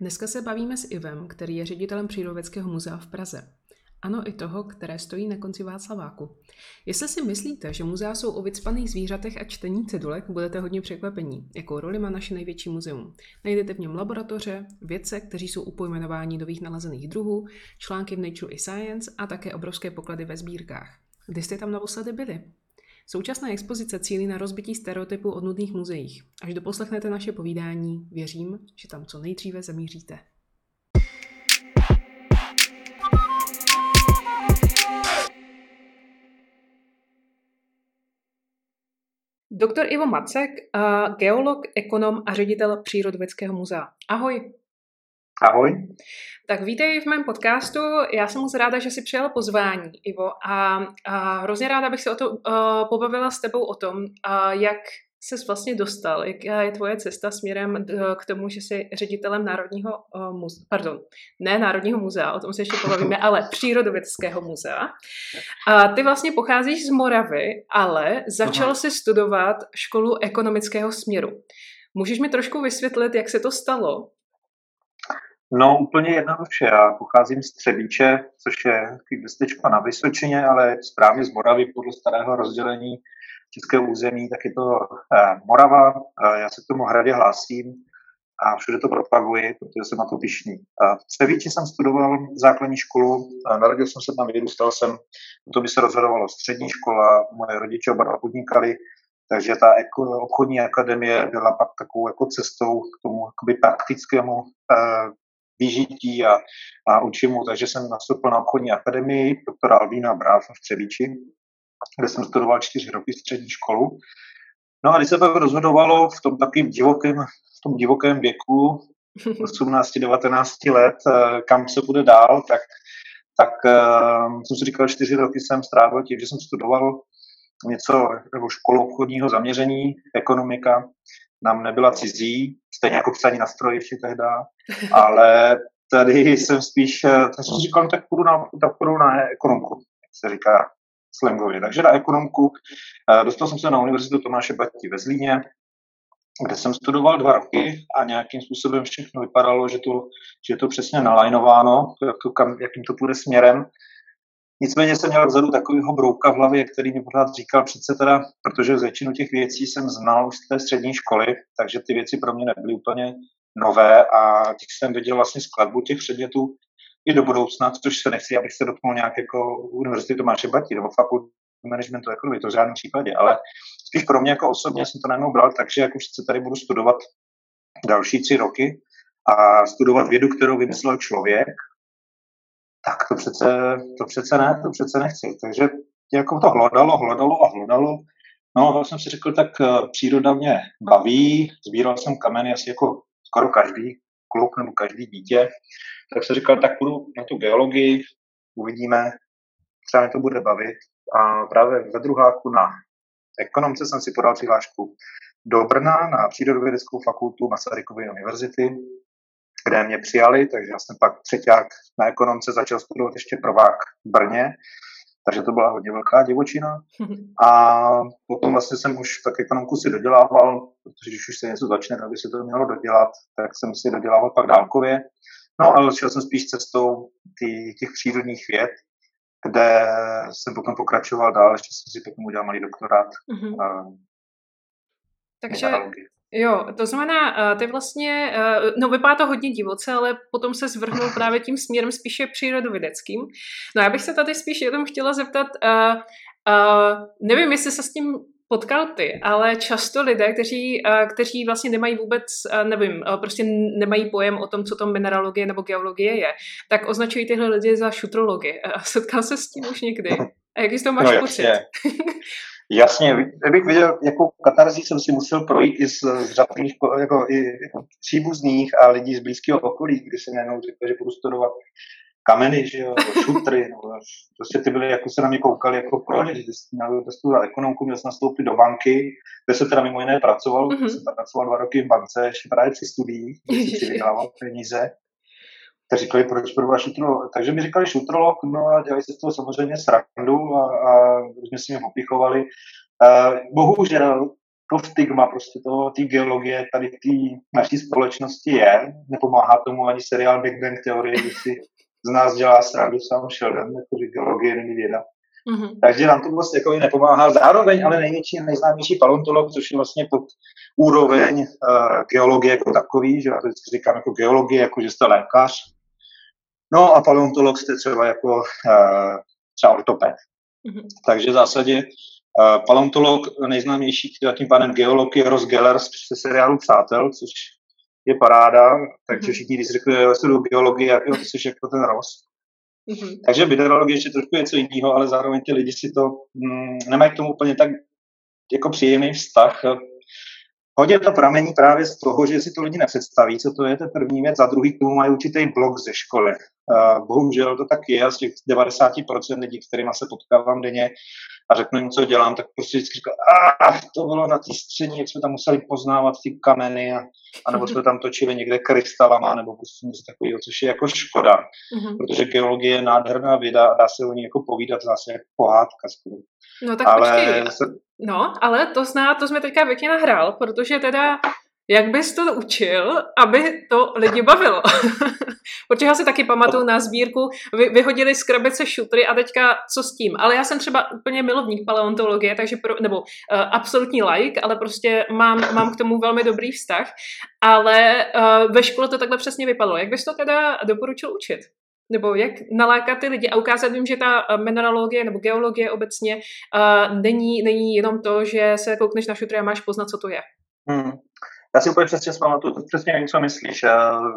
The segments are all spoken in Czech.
Dneska se bavíme s Ivem, který je ředitelem Přírodovědského muzea v Praze. Ano, i toho, které stojí na konci Václaváku. Jestli si myslíte, že muzea jsou o vycpaných zvířatech a čtení cedulek, budete hodně překvapení, jakou roli má naše největší muzeum. Najdete v něm laboratoře, vědce, kteří jsou u pojmenování nových nalezených druhů, články v Nature i Science a také obrovské poklady ve sbírkách. Kdy jste tam naposledy byli? Současná expozice cílí na rozbití stereotypů o nudných muzeích. Až doposlechnete naše povídání, věřím, že tam co nejdříve zamíříte. Doktor Ivo Macek, geolog, ekonom a ředitel Přírodovědského muzea. Ahoj. Ahoj. Tak vítej v mém podcastu. Já jsem moc ráda, že jsi přijal pozvání, Ivo, a, a hrozně ráda bych se o to uh, pobavila s tebou o tom, uh, jak se vlastně dostal, jaká je tvoje cesta směrem uh, k tomu, že jsi ředitelem Národního uh, muzea, pardon, ne Národního muzea, o tom se ještě pobavíme, ale Přírodovědského muzea. A ty vlastně pocházíš z Moravy, ale začal Aha. si studovat školu ekonomického směru. Můžeš mi trošku vysvětlit, jak se to stalo? No úplně jednoduše. Já pocházím z Třebíče, což je městečko na Vysočině, ale správně z Moravy podle starého rozdělení českého území, tak je to eh, Morava. Eh, já se k tomu hradě hlásím a všude to propaguji, protože jsem na to pišný. Eh, v Třebíči jsem studoval základní školu, narodil jsem se tam, vyrůstal jsem, to by se rozhodovalo střední škola, moje rodiče oba podnikali, takže ta obchodní akademie byla pak takovou jako cestou k tomu praktickému vyžití a, a učimu, takže jsem nastoupil na obchodní akademii doktora Albína Bráfa v Třebíči, kde jsem studoval čtyři roky střední školu. No a když se pak rozhodovalo v tom takovým divokém, v tom divokém věku 18-19 let, eh, kam se bude dál, tak, tak uh, jsem si říkal, čtyři roky jsem strávil tím, že jsem studoval něco nebo školu obchodního zaměření, ekonomika, nám nebyla cizí, stejně jako psaní na stroji ještě tehdy, ale tady jsem spíš, eh, tak jsem říkal, no, tak půjdu na, tak půjdu na ekonomku, jak se říká slangově. Takže na ekonomku eh, dostal jsem se na Univerzitu Tomáše Batí ve Zlíně, kde jsem studoval dva roky a nějakým způsobem všechno vypadalo, že to, že je to přesně nalajnováno, jak to, kam, jakým to půjde směrem. Nicméně jsem měl vzadu takového brouka v hlavě, který mi pořád říkal přece teda, protože většinu těch věcí jsem znal už z té střední školy, takže ty věci pro mě nebyly úplně nové a těch jsem viděl vlastně skladbu těch předmětů i do budoucna, což se nechci, abych se dotknul nějak jako Univerzity Tomáše Batí nebo fakulty managementu ekonomii, to v žádném případě, ale spíš pro mě jako osobně jsem to najednou bral, takže jak už se tady budu studovat další tři roky a studovat vědu, kterou vymyslel člověk, tak to přece, to přece ne, to přece nechci. Takže jako to hledalo, hledalo a hledalo. No a jsem si řekl, tak eh, příroda mě baví, sbíral jsem kameny asi jako skoro každý kluk nebo každý dítě, tak jsem říkal, tak půjdu na tu geologii, uvidíme, třeba mě to bude bavit. A právě ve druháku na ekonomce jsem si podal přihlášku do Brna na přírodovědeckou fakultu Masarykovy univerzity, kde mě přijali, takže já jsem pak třeťák na ekonomce začal studovat ještě prvák v Brně, takže to byla hodně velká divočina. A potom vlastně jsem už tak ekonomku si dodělával, protože když už se něco začne, tak by se to mělo dodělat, tak jsem si dodělával pak dálkově. No ale šel jsem spíš cestou tý, těch přírodních věd, kde jsem potom pokračoval dál, ještě jsem si potom udělal malý doktorát. Mm-hmm. Takže, Jo, to znamená, ty vlastně, no vypadá to hodně divoce, ale potom se zvrhnul právě tím směrem spíše přírodovědeckým. No já bych se tady spíš jenom chtěla zeptat, uh, uh, nevím, jestli se s tím potkal ty, ale často lidé, kteří, uh, kteří vlastně nemají vůbec, uh, nevím, uh, prostě nemají pojem o tom, co to mineralogie nebo geologie je, tak označují tyhle lidi za šutrology. Uh, setkal se s tím už někdy? A jaký z toho máš no, pocit? Jasně, kdybych viděl, jakou katarzí jsem si musel projít i z, z řadných jako, i, jako příbuzných a lidí z blízkého okolí, kdy se najednou řekl, že budu studovat kameny, že jo, šutry, no, prostě ty byly, jako se na mě koukali, jako proč, že jsi měl studovat ekonomku, měl jsem nastoupit do banky, kde se teda mimo jiné pracoval, mm-hmm. jsem pracoval dva roky v bance, ještě právě při studiích, kde si vydělával peníze tak říkali, proč studovat šutrolog. Takže mi říkali šutrolog, no a dělali se z toho samozřejmě srandu a, a různě si mě opichovali. Uh, bohužel to stigma prostě toho, té geologie tady té naší společnosti je. Nepomáhá tomu ani seriál Big Bang teorie, když si z nás dělá srandu sám Sheldon, že geologie není věda. Mm-hmm. Takže nám to vlastně jako nepomáhá. Zároveň ale největší, nejznámější paleontolog, což je vlastně pod úroveň uh, geologie jako takový, že já to říkám jako geologie, jako že jste lékař. No a paleontolog jste třeba jako uh, třeba ortoped. Mm-hmm. Takže v zásadě uh, paleontolog nejznámější, tím pádem geolog je Ross Geller z seriálu Přátel, což je paráda, takže mm-hmm. všichni, když řekli, že do geologie, jak to jsi jako ten Ross. Mm-hmm. Takže mineralogie ještě trošku něco jiného, ale zároveň ty lidi si to mm, nemají k tomu úplně tak jako příjemný vztah. Hodně to pramení právě z toho, že si to lidi nepředstaví, co to je, to první věc, a druhý k tomu mají určitý blok ze školy. Bohužel to tak je, z těch 90% lidí, kterými se potkávám denně a řeknu jim, co dělám, tak prostě vždycky říkám, ah, to bylo na té střední, jak jsme tam museli poznávat ty kameny, a, anebo jsme tam točili někde krystalama, nebo prostě něco takového, což je jako škoda, mm-hmm. protože geologie je nádherná věda a dá se o ní jako povídat zase jako pohádka skoro. No tak ale počkej. Se... No, ale to zná, to jsme teďka pěkně nahrál, protože teda jak bys to učil, aby to lidi bavilo? Protože já si taky pamatuju na sbírku, vy, vyhodili z krabice šutry a teďka co s tím? Ale já jsem třeba úplně milovník paleontologie, takže pro, nebo uh, absolutní like, ale prostě mám, mám k tomu velmi dobrý vztah. Ale uh, ve škole to takhle přesně vypadalo. Jak bys to teda doporučil učit? nebo jak nalákat ty lidi a ukázat jim, že ta eh, mineralogie nebo geologie obecně uh, není, není jenom to, že se koukneš na šutry a máš poznat, co to je. Hmm. Já si úplně přesně zpamatuju, to přesně nevím, co myslíš.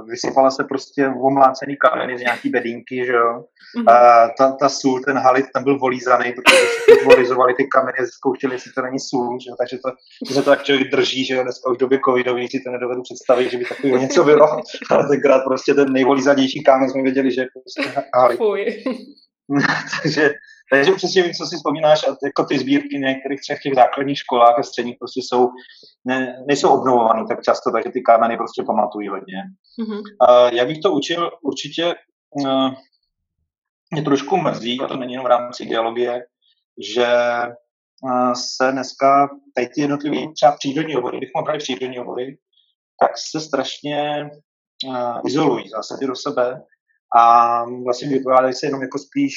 Vysypala se prostě omlácený kameny z nějaký bedínky, že jo. Mm-hmm. A ta, ta sůl, ten halit, ten byl volízaný, protože si volizovali ty kameny, zkoušeli, jestli to není sůl, že jo. Takže to, že se to tak člověk drží, že jo. Dneska už v době covidový si to nedovedu představit, že by takový něco bylo. Ale tenkrát prostě ten nejvolízanější kámen jsme věděli, že je prostě halit. takže, takže přesně vím, co si vzpomínáš, a jako ty sbírky některých třech těch základních školách a středních prostě jsou, ne, nejsou obnovované tak často, takže ty kámeny prostě pamatují hodně. Mm-hmm. Uh, jak bych to učil, určitě uh, mě trošku mrzí, a to není jenom v rámci geologie, že uh, se dneska tady ty jednotlivé třeba přírodní obory, kdybychom brali přírodní obory, tak se strašně uh, izolují zásadě do sebe a vlastně vypovídají se jenom jako spíš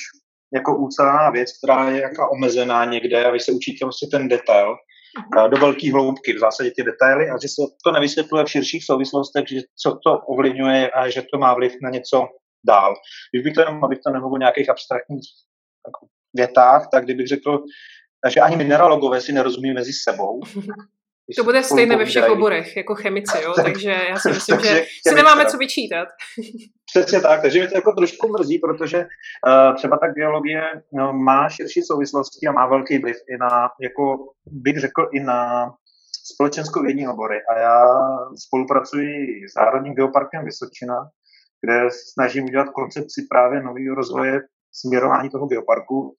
jako ucelená věc, která je jako omezená někde a vy se učíte vlastně ten detail uh do velké hloubky, v zásadě ty detaily a že se to nevysvětluje v širších souvislostech, že co to ovlivňuje a že to má vliv na něco dál. Když bych to jenom, abych to nemluvil o nějakých abstraktních jako větách, tak kdybych řekl, že ani mineralogové si nerozumí mezi sebou, to bude stejné ve všech oborech, jako chemici, jo? takže já si myslím, že si nemáme co vyčítat. Přesně tak, takže mě to jako trošku mrzí, protože uh, třeba ta geologie no, má širší souvislosti a má velký vliv i na, jako bych řekl, i na společensko-vědní obory. A já spolupracuji s Národním geoparkem Vysočina, kde snažím udělat koncepci právě nového rozvoje směrování toho geoparku,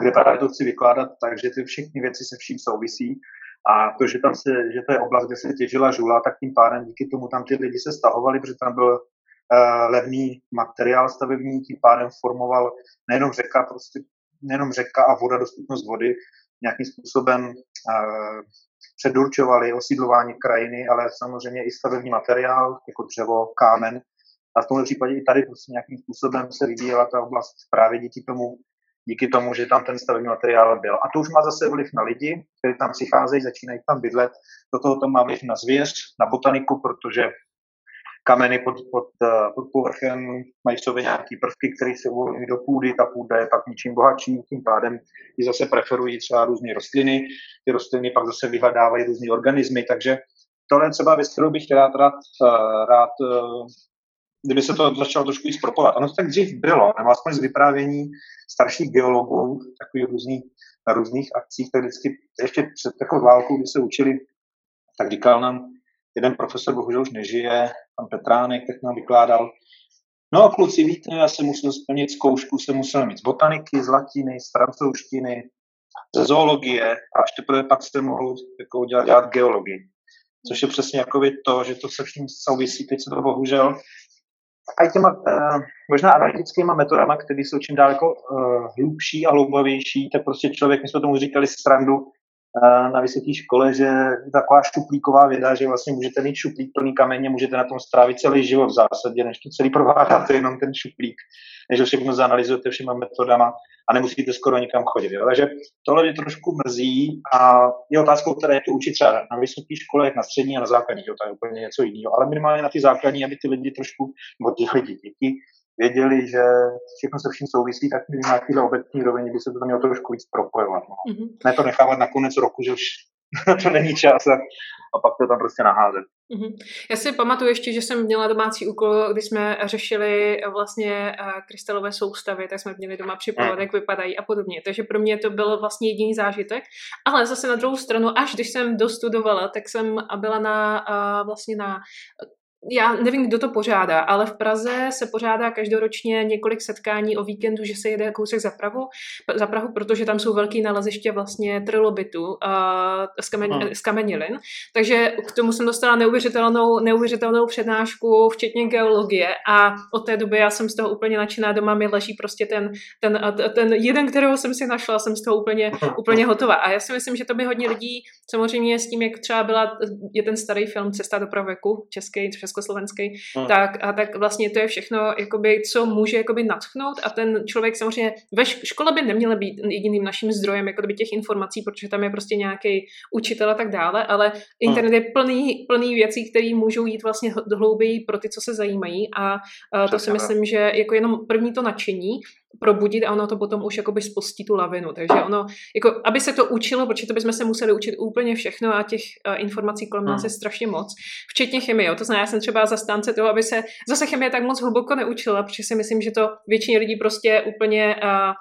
kde právě to chci vykládat tak, že ty všechny věci se vším souvisí a to, že tam se, že to je oblast, kde se těžila žula, tak tím pádem díky tomu tam ty lidi se stahovali, protože tam byl uh, levný materiál stavební, tím pádem formoval nejenom řeka, prostě nejenom řeka a voda, dostupnost vody, nějakým způsobem uh, předurčovali osídlování krajiny, ale samozřejmě i stavební materiál, jako dřevo, kámen. A v tomto případě i tady prostě nějakým způsobem se vyvíjela ta oblast právě díky tomu, díky tomu, že tam ten stavební materiál byl. A to už má zase vliv na lidi, kteří tam přicházejí, začínají tam bydlet. Do toho to má vliv na zvěř, na botaniku, protože kameny pod, pod, eh, pod povrchem mají v sobě nějaké prvky, které se uvolňují do půdy, ta půda je pak ničím bohatší, tím pádem ji zase preferují třeba různé rostliny, ty rostliny pak zase vyhledávají různé organismy, takže tohle je třeba věc, kterou bych rád, rád, eh, rád eh, kdyby se to začalo trošku víc propovat. Ono to tak dřív bylo, nebo aspoň z vyprávění starších geologů, takových různých, na různých akcích, tak vždycky ještě před takovou válkou, kdy se učili, tak říkal nám jeden profesor, bohužel už nežije, pan Petránek, tak nám vykládal, no a kluci, víte, já jsem musel splnit zkoušku, jsem musel mít z botaniky, z latiny, z francouzštiny, ze zoologie a až teprve pak jste mohl jako dělat, dělat geologii. Což je přesně jako to, že to se vším souvisí, teď se to bohužel a těma uh, možná analytickými metodama, které jsou čím dál jako uh, hlubší a hloubavější, tak prostě člověk, my jsme tomu říkali srandu, na vysoké škole, že taková šuplíková věda, že vlastně můžete mít šuplík plný kameně, můžete na tom strávit celý život v zásadě, než to celý provládáte jenom ten šuplík, než ho všechno zanalizujete všema metodama a nemusíte skoro nikam chodit. Jo? Takže tohle mě trošku mrzí a je otázkou, které je to učit třeba na vysoké škole, jak na střední a na základní, jo? to je úplně něco jiného, ale minimálně na ty základní, aby ty lidi trošku, nebo ty lidi, děti, věděli, že všechno se vším souvisí, tak na nějaké obecní rovině by se to mělo trošku víc propojovat. No. Mm-hmm. Ne to nechávat na konec roku, že už to není čas a, a pak to tam prostě naházet. Mm-hmm. Já si pamatuju ještě, že jsem měla domácí úkol, kdy jsme řešili vlastně uh, krystalové soustavy, tak jsme měli doma připravovat, mm. jak vypadají a podobně. Takže pro mě to byl vlastně jediný zážitek. Ale zase na druhou stranu, až když jsem dostudovala, tak jsem byla na, uh, vlastně na já nevím, kdo to pořádá, ale v Praze se pořádá každoročně několik setkání o víkendu, že se jede kousek za Prahu, za Prahu protože tam jsou velký naleziště vlastně trilobitu uh, z, kamen, hmm. z kamenilin. Takže k tomu jsem dostala neuvěřitelnou, neuvěřitelnou přednášku, včetně geologie a od té doby já jsem z toho úplně nadšená. Doma mi leží prostě ten, ten, ten jeden, kterého jsem si našla, jsem z toho úplně, úplně hotová. A já si myslím, že to by hodně lidí, samozřejmě s tím, jak třeba byla, je ten starý film Cesta do pravěku, český, československý, hmm. tak, a tak vlastně to je všechno, jakoby, co může jakoby natchnout a ten člověk samozřejmě ve škole by neměl být jediným naším zdrojem jakoby těch informací, protože tam je prostě nějaký učitel a tak dále, ale internet je plný, plný věcí, které můžou jít vlastně hlouběji pro ty, co se zajímají a, a to si myslím, že jako jenom první to nadšení probudit a ono to potom už jakoby spustí tu lavinu. Takže ono, jako, aby se to učilo, protože to bychom se museli učit úplně všechno a těch uh, informací kolem nás je hmm. strašně moc, včetně chemie. To znamená, já jsem třeba zastánce toho, aby se zase chemie tak moc hluboko neučila, protože si myslím, že to většině lidí prostě úplně uh,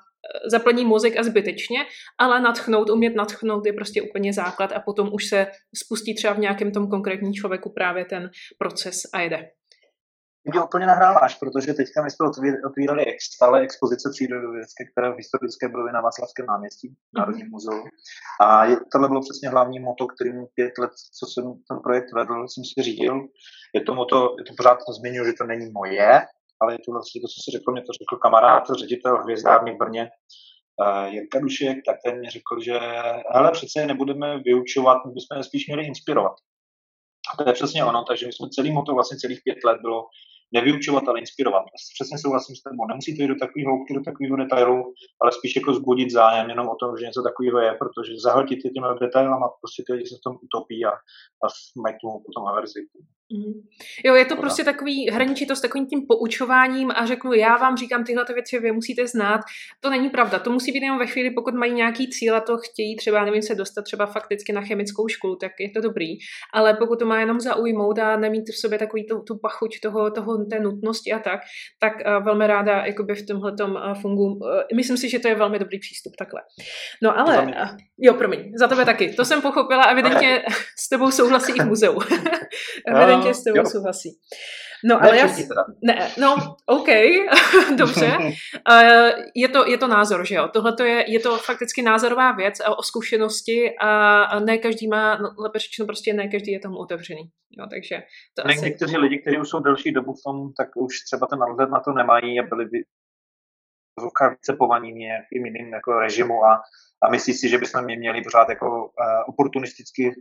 zaplní mozek a zbytečně, ale natchnout, umět natchnout je prostě úplně základ a potom už se spustí třeba v nějakém tom konkrétním člověku právě ten proces a jede mě úplně nahráváš, protože teďka my jsme otvírali stále expozice přírodovědecké, které v historické budově na Václavském náměstí, v mhm. Národním muzeu. A je, tohle bylo přesně hlavní moto, kterým pět let, co jsem ten projekt vedl, jsem si řídil. Je to moto, je to pořád to zmiňuji, že to není moje, ale je to vlastně to, co si řekl, mě to řekl kamarád, ředitel hvězdárny v Brně, uh, Jirka Dušek, tak ten mi řekl, že hele, přece nebudeme vyučovat, my bychom spíš měli inspirovat. A to je přesně ono, takže my jsme celý moto, vlastně celých pět let bylo nevyučovat, ale inspirovat. Přesně souhlasím s tebou. Nemusí to jít do takového hloubky, do takového detailu, ale spíš jako zbudit zájem jenom o tom, že něco takového je, protože zahltit je těmi detailama, prostě ty lidi se v tom utopí a, a mají tu potom averzi. Mm. Jo, je to Poda. prostě takový, hraničí to s takovým tím poučováním a řeknu, já vám říkám tyhle věci, vy musíte znát. To není pravda. To musí být jenom ve chvíli, pokud mají nějaký cíl a to chtějí třeba, nevím, se dostat třeba fakticky na chemickou školu, tak je to dobrý. Ale pokud to má jenom zaujmout a nemít v sobě takový tu, tu pachuť toho, toho, té nutnosti a tak, tak uh, velmi ráda jakoby v tomhle uh, fungu. Uh, myslím si, že to je velmi dobrý přístup takhle. No ale, uh, jo, promiň, za tebe taky. To jsem pochopila, evidentně s tebou souhlasí i v muzeu. evidentně s tebou souhlasí. No, ale já... Ne, no, OK, dobře. Uh, je, to, je to názor, že jo? Tohle je, je to fakticky názorová věc o zkušenosti a ne každý má, no, lépe řečeno, prostě ne každý je tomu otevřený. Jo, takže to ne, asi... Někteří lidi, kteří už jsou delší dobu v tom, tak už třeba ten náhled na to nemají a byli by vycepovaní nějakým jiným jako režimu a, a myslí si, že bychom mě měli pořád jako uh, oportunisticky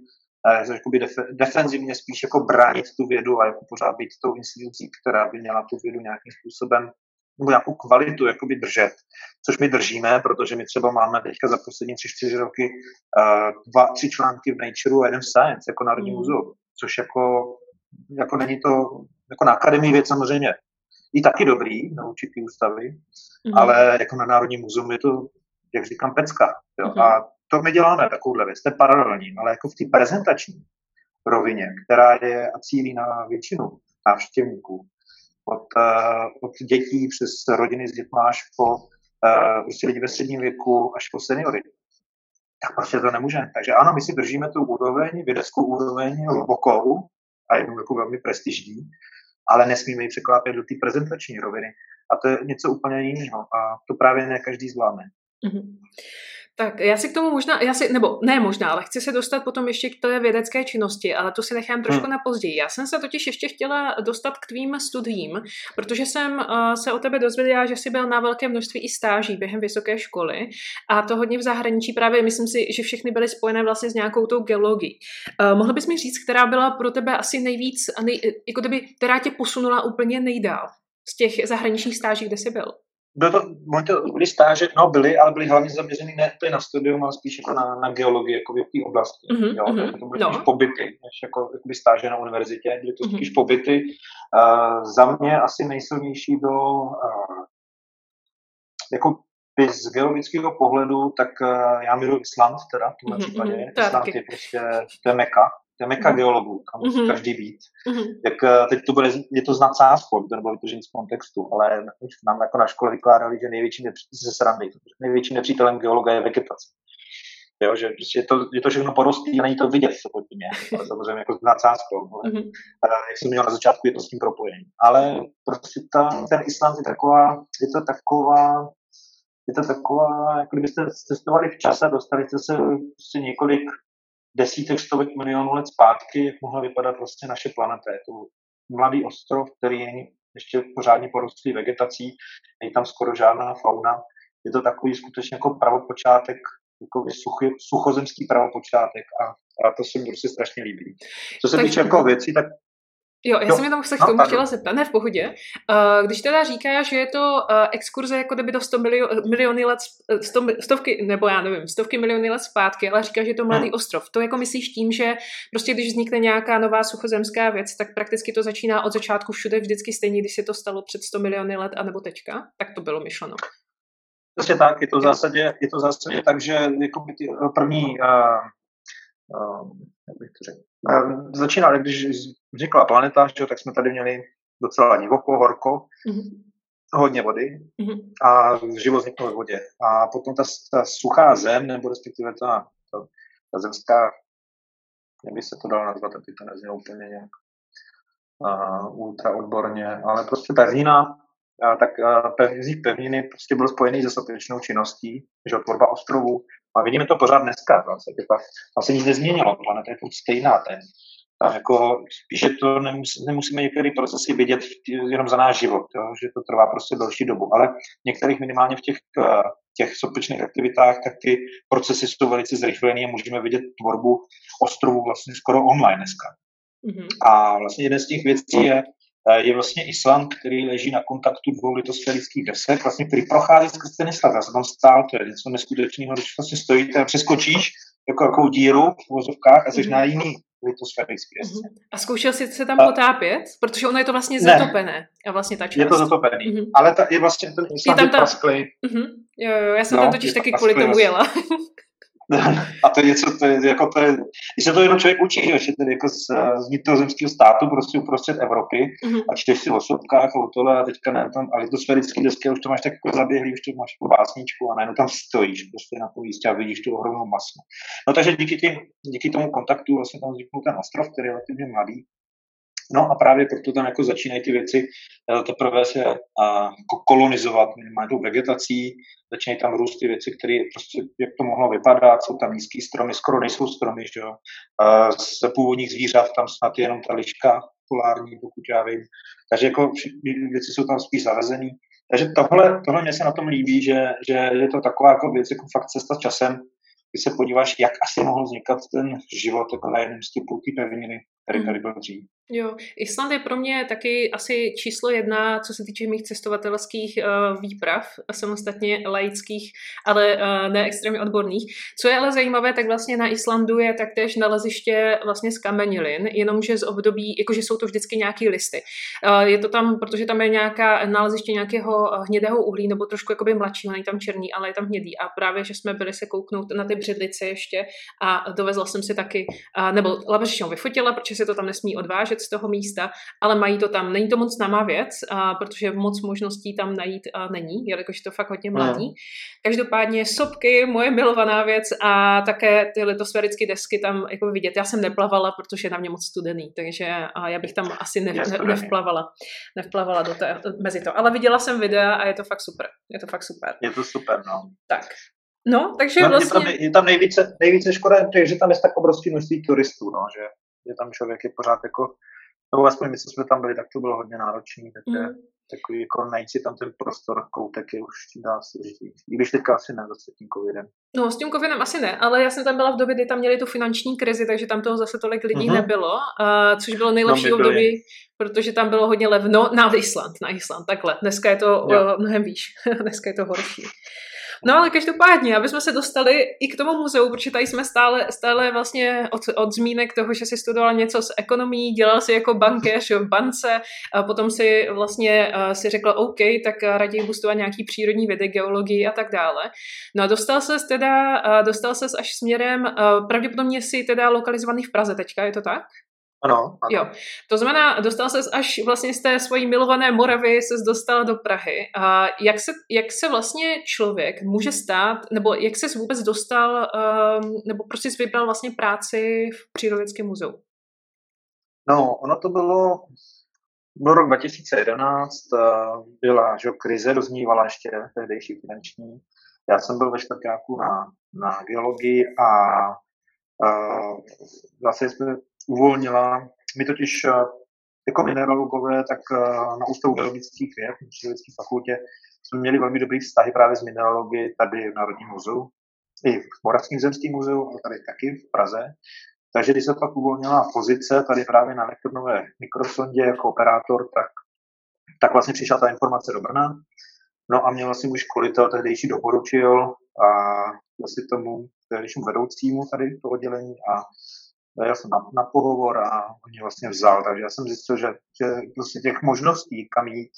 jakoby def, defenzivně spíš jako bránit tu vědu a jako pořád být tou institucí, která by měla tu vědu nějakým způsobem nebo nějakou kvalitu jakoby držet, což my držíme, protože my třeba máme teďka za poslední tři, čtyři roky uh, dva, tři články v Nature a jeden v Science, jako Národní mm. muzeum, což jako, jako není to, jako na akademii věc samozřejmě i taky dobrý na určitý ústavy, mm. ale jako na Národním muzeum je to, jak říkám, pecka. Jo? Mm. A to my děláme takovouhle věc, to je paralelní, ale jako v té prezentační rovině, která je a cílí na většinu návštěvníků, od, uh, od dětí přes rodiny s dětmi až po uh, prostě lidi ve středním věku až po seniory. Tak prostě to nemůže. Takže ano, my si držíme tu úroveň, vědeckou úroveň hlubokou a jednu jako velmi prestižní, ale nesmíme ji překlápět do té prezentační roviny. A to je něco úplně jiného. A to právě ne každý zvládne. Mm-hmm. Tak já si k tomu možná, já si, nebo ne možná, ale chci se dostat potom ještě k té vědecké činnosti, ale to si nechám trošku hmm. na později. Já jsem se totiž ještě chtěla dostat k tvým studiím, protože jsem uh, se o tebe dozvěděla, že jsi byl na velké množství i stáží během vysoké školy a to hodně v zahraničí právě, myslím si, že všechny byly spojené vlastně s nějakou tou geologií. Uh, mohl bys mi říct, která byla pro tebe asi nejvíc, nej, jako kdyby, která tě posunula úplně nejdál z těch zahraničních stáží, kde jsi byl? Bylo to, to byly stáže, no byly, ale byly hlavně zaměřeny ne na studium, ale spíš jako na, na geologii, jako v té oblasti. Mm-hmm, jo, mm-hmm, to byly no. spíš pobyty, než jako, jako stáže na univerzitě, byly to spíš mm-hmm. pobyty. Uh, za mě asi nejsilnější bylo uh, jako z geologického pohledu, tak uh, já miluji Island teda v tomhle mm-hmm, případě. Mm-hmm, Island je prostě, to je meka, meka geologů, tam musí mm-hmm. každý být. Mm-hmm. Jak uh, teď to bude, je to s nadsázkou, to nebylo vytržený z kontextu, ale nám jako na škole vykládali, že největším ze srandy, největším nepřítelem geologa je vegetace. Jo, že prostě je to, je to všechno porostlý a není to vidět, co pod tím je. Ale samozřejmě jako s nadsázkou. Mm-hmm. Jak jsem měl na začátku, je to s tím propojení. Ale prostě ta, ten Island je taková, je to taková je to taková, jako kdybyste cestovali v čase, dostali jste se prostě několik desítek, stovek milionů let zpátky, jak mohla vypadat prostě naše planeta. Je to mladý ostrov, který není ještě pořádně porostlý vegetací, není tam skoro žádná fauna. Je to takový skutečně jako pravopočátek, jako suchy, suchozemský pravopočátek a, a to se mi prostě strašně líbí. Co se týče jako věcí, tak Jo, já jo. jsem jenom se k no, tomu no, chtěla zeptat, ne v pohodě. Uh, když teda říká, že je to uh, exkurze jako kdyby do 100 milio, miliony let, 100, stovky, nebo já nevím, stovky miliony let zpátky, ale říká, že je to mladý hmm. ostrov. To jako myslíš tím, že prostě když vznikne nějaká nová suchozemská věc, tak prakticky to začíná od začátku všude vždycky stejně, když se to stalo před 100 miliony let, anebo teďka? Tak to bylo myšleno. Přesně tak, je to v zásadě, je to v zásadě tak, že jako by ty první uh, uh, jak bych to řekl, začínali, když vznikla planeta, že, tak jsme tady měli docela divoko, horko, mm-hmm. hodně vody mm-hmm. a život vznikl ve vodě. A potom ta, ta suchá zem, nebo respektive ta, ta, ta zemská, jak by se to dalo nazvat, aby to neznělo úplně nějak uh, ultra odborně, ale prostě pevnina, a tak vznik pevniny prostě byl spojený se sopečnou činností, že tvorba ostrovů. A vidíme to pořád dneska. Vlastně, tam se nic nezměnilo, planeta je furt stejná. Ten, tam jako, že to nemus, nemusíme některé procesy vidět jenom za náš život, jo, že to trvá prostě delší dobu, ale některých minimálně v těch, těch sopečných aktivitách, tak ty procesy jsou velice zrychlené a můžeme vidět tvorbu ostrovů vlastně skoro online dneska. Mm-hmm. A vlastně jeden z těch věcí je, je vlastně Island, který leží na kontaktu dvou litosférických desek, vlastně, který prochází skrz ten Island. Já jsem tam stál, to je něco neskutečného, když vlastně stojíte a přeskočíš jako jakou díru v vozovkách a jsi mm-hmm. na jiný litosférický desce. Mm-hmm. A zkoušel jsi se tam a... potápět? Protože ono je to vlastně zatopené. A vlastně ta část. Je to zatopené. Mm-hmm. Ale ta, je vlastně ten Island je tam ta... prasklý. Mm-hmm. Jo, jo, já jsem no, tam totiž taky kvůli tomu jela. A to je něco, to je, jako to je, když se to jenom člověk učí, že je tedy jako z, z vnitrozemského státu, prostě uprostřed Evropy mm-hmm. a čteš si o sopkách a o tohle a teďka ne, tam, ale to sférické desky už to máš tak jako zaběhlý, už to máš jako básničku a najednou tam stojíš prostě na tom místě a vidíš tu ohromnou masu. No takže díky, tím, díky tomu kontaktu vlastně tam vzniknul ten ostrov, který je relativně mladý, No a právě proto tam jako začínají ty věci eh, teprve se a, kolonizovat minimálně tou vegetací, začínají tam růst ty věci, které prostě, jak to mohlo vypadat, jsou tam nízké stromy, skoro nejsou stromy, že jo. Z původních zvířat tam snad jenom ta liška polární, pokud já vím. Takže jako věci jsou tam spíš zavezený. Takže tohle, tohle mě se na tom líbí, že, že je to taková jako věc, jako fakt cesta časem, když se podíváš, jak asi mohl vznikat ten život jako na jednom z typů té pevniny, který tady byl dřív. Jo, Island je pro mě taky asi číslo jedna, co se týče mých cestovatelských uh, výprav, samostatně laických, ale uh, ne extrémně odborných. Co je ale zajímavé, tak vlastně na Islandu je taktéž naleziště vlastně z kamenilin, jenomže z období, jakože jsou to vždycky nějaké listy. Uh, je to tam, protože tam je nějaká naleziště nějakého hnědého uhlí, nebo trošku jakoby mladšího, není tam černý, ale je tam hnědý. A právě, že jsme byli se kouknout na ty bředlice ještě a dovezla jsem si taky, uh, nebo ho vyfotila, protože se to tam nesmí odvážet, z toho místa, ale mají to tam. Není to moc náma věc, a, protože moc možností tam najít a není, jelikož je to fakt hodně mladý. Mm. Každopádně sopky, moje milovaná věc a také ty litosférické desky tam jako vidět. Já jsem neplavala, protože je na mě moc studený, takže a já bych tam asi ne, ne, nevplavala, nevplavala do té, mezi to. Ale viděla jsem videa a je to fakt super. Je to fakt super. Je to super, no. Tak. No, takže no, vlastně... Je tam, je tam nejvíce, nejvíce škoda, že tam je tak obrovské množství turistů, no, že, že tam člověk je pořád jako, nebo aspoň my, co jsme tam byli, tak to bylo hodně náročné, takže mm takový jako najít si tam ten prostor, koutek je už dá složitější. I když teďka asi ne zase tím covidem. No, s tím covidem asi ne, ale já jsem tam byla v době, kdy tam měli tu finanční krizi, takže tam toho zase tolik lidí mm-hmm. nebylo, uh, což bylo nejlepší no, období, protože tam bylo hodně levno na Island, na Island, takhle. Dneska je to uh, mnohem výš, dneska je to horší. No ale každopádně, aby jsme se dostali i k tomu muzeu, protože tady jsme stále, stále vlastně od, od zmínek toho, že si studoval něco s ekonomií, dělal si jako bankéř v bance, a potom si vlastně uh, si řekl OK, tak raději budu studovat nějaký přírodní vědy, geologii a tak dále. No a dostal ses teda, uh, dostal ses až směrem, pravděpodobně si teda lokalizovaný v Praze teďka, je to tak? Ano, ano. Jo. To znamená, dostal se až vlastně z té svojí milované Moravy se dostal do Prahy. A jak se, jak se vlastně člověk může stát, nebo jak se vůbec dostal, um, nebo prostě jsi vybral vlastně práci v Přírodovědském muzeu? No, ono to bylo, byl rok 2011, eh, byla že, krize, rozmývala ještě tehdejší finanční. Já jsem byl ve čtvrtáku na, na geologii a uh, zase jsme uvolnila. My totiž eh, jako mineralogové, tak eh, na Ústavu geologických věd, na Přírodovědské fakultě, jsme měli velmi dobrý vztahy právě s mineralogy tady v Národním muzeu, i v Moravském zemském muzeu, ale tady taky v Praze. Takže když se pak uvolnila pozice tady právě na elektronové mikrosondě jako operátor, tak, tak vlastně přišla ta informace do Brna. No a mě vlastně můj školitel tehdejší doporučil a vlastně tomu tehdejšímu vedoucímu tady to oddělení a já jsem na, na pohovor a on mě vlastně vzal, takže já jsem zjistil, že, že prostě těch možností, kam jít,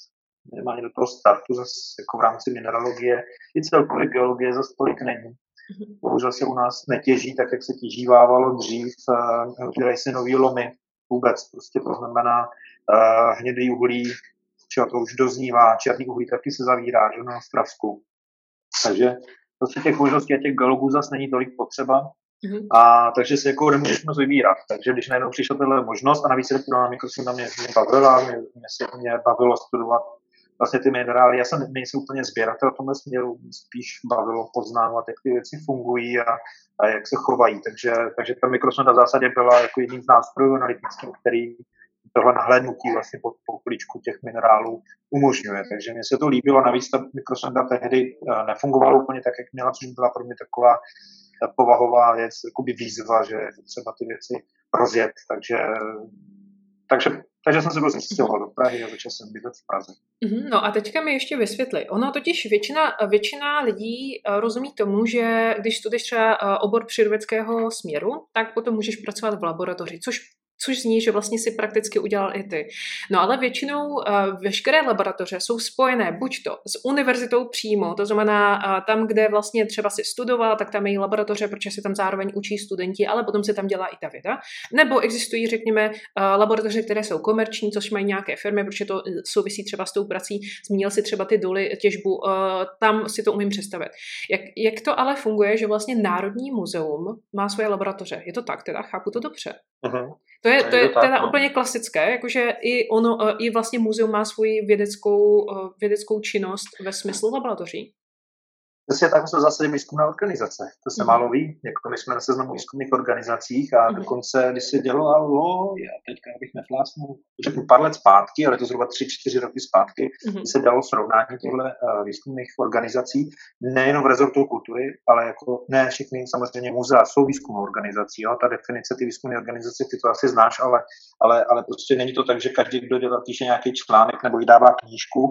minimálně do toho startu zase jako v rámci mineralogie i celkově geologie zase tolik není. Mhm. Bohužel se u nás netěží tak, jak se těžívávalo dřív, dělají se nový lomy vůbec, prostě to znamená uh, hnědý uhlí, čo, to už doznívá, černý uhlí taky se zavírá, že na Ostravsku. Takže prostě těch možností a těch geologů zase není tolik potřeba, Mm-hmm. A takže si jako nemůžeš moc vybírat. Takže když najednou přišla tahle možnost a navíc elektroná mikrosonda mě, mě bavila, mě, mě, se, mě bavilo studovat vlastně ty minerály. Já jsem nejsem úplně sběratel v tomhle směru, spíš bavilo poznávat, jak ty věci fungují a, a jak se chovají. Takže, takže ta mikrosonda v zásadě byla jako jedním z nástrojů analytických, který tohle nahlédnutí vlastně pod pokličku těch minerálů umožňuje. Takže mně se to líbilo, navíc ta mikrosonda tehdy eh, nefungovala úplně tak, jak měla, což byla pro mě taková povahová věc, jakoby výzva, že je třeba ty věci rozjet, takže, takže takže jsem se prostě stěhoval do Prahy a začal jsem bydlet v Praze. Mm-hmm, no a teďka mi ještě vysvětli. Ono totiž většina, většina lidí uh, rozumí tomu, že když studuješ třeba uh, obor přírodovědského směru, tak potom můžeš pracovat v laboratoři, což což zní, že vlastně si prakticky udělal i ty. No ale většinou uh, veškeré laboratoře jsou spojené buď to s univerzitou přímo, to znamená uh, tam, kde vlastně třeba si studoval, tak tam je laboratoře, protože se tam zároveň učí studenti, ale potom se tam dělá i ta věda. Nebo existují, řekněme, uh, laboratoře, které jsou komerční, což mají nějaké firmy, protože to souvisí třeba s tou prací. Zmínil si třeba ty doly, těžbu, tam si to umím představit. Jak, jak to ale funguje, že vlastně Národní muzeum má svoje laboratoře? Je to tak, teda chápu to dobře? Uh-huh. To je, to je, to teda no. úplně klasické, jakože i ono, e, i vlastně muzeum má svoji vědeckou, e, vědeckou činnost ve smyslu laboratoří. Přesně tak jsme zase výzkumná organizace. To se mm. málo ví. Jako my jsme na seznamu výzkumných organizacích a mm. dokonce, když se dělalo, já teďka bych neflásnul, řeknu pár let zpátky, ale to zhruba tři, čtyři roky zpátky, mm. se dalo srovnání těchto uh, výzkumných organizací, nejenom v rezortu kultury, ale jako ne všechny samozřejmě muzea jsou výzkumnou organizací. Jo? Ta definice ty výzkumné organizace, ty to asi znáš, ale, ale, ale prostě není to tak, že každý, kdo dělá, píše nějaký článek nebo vydává knížku,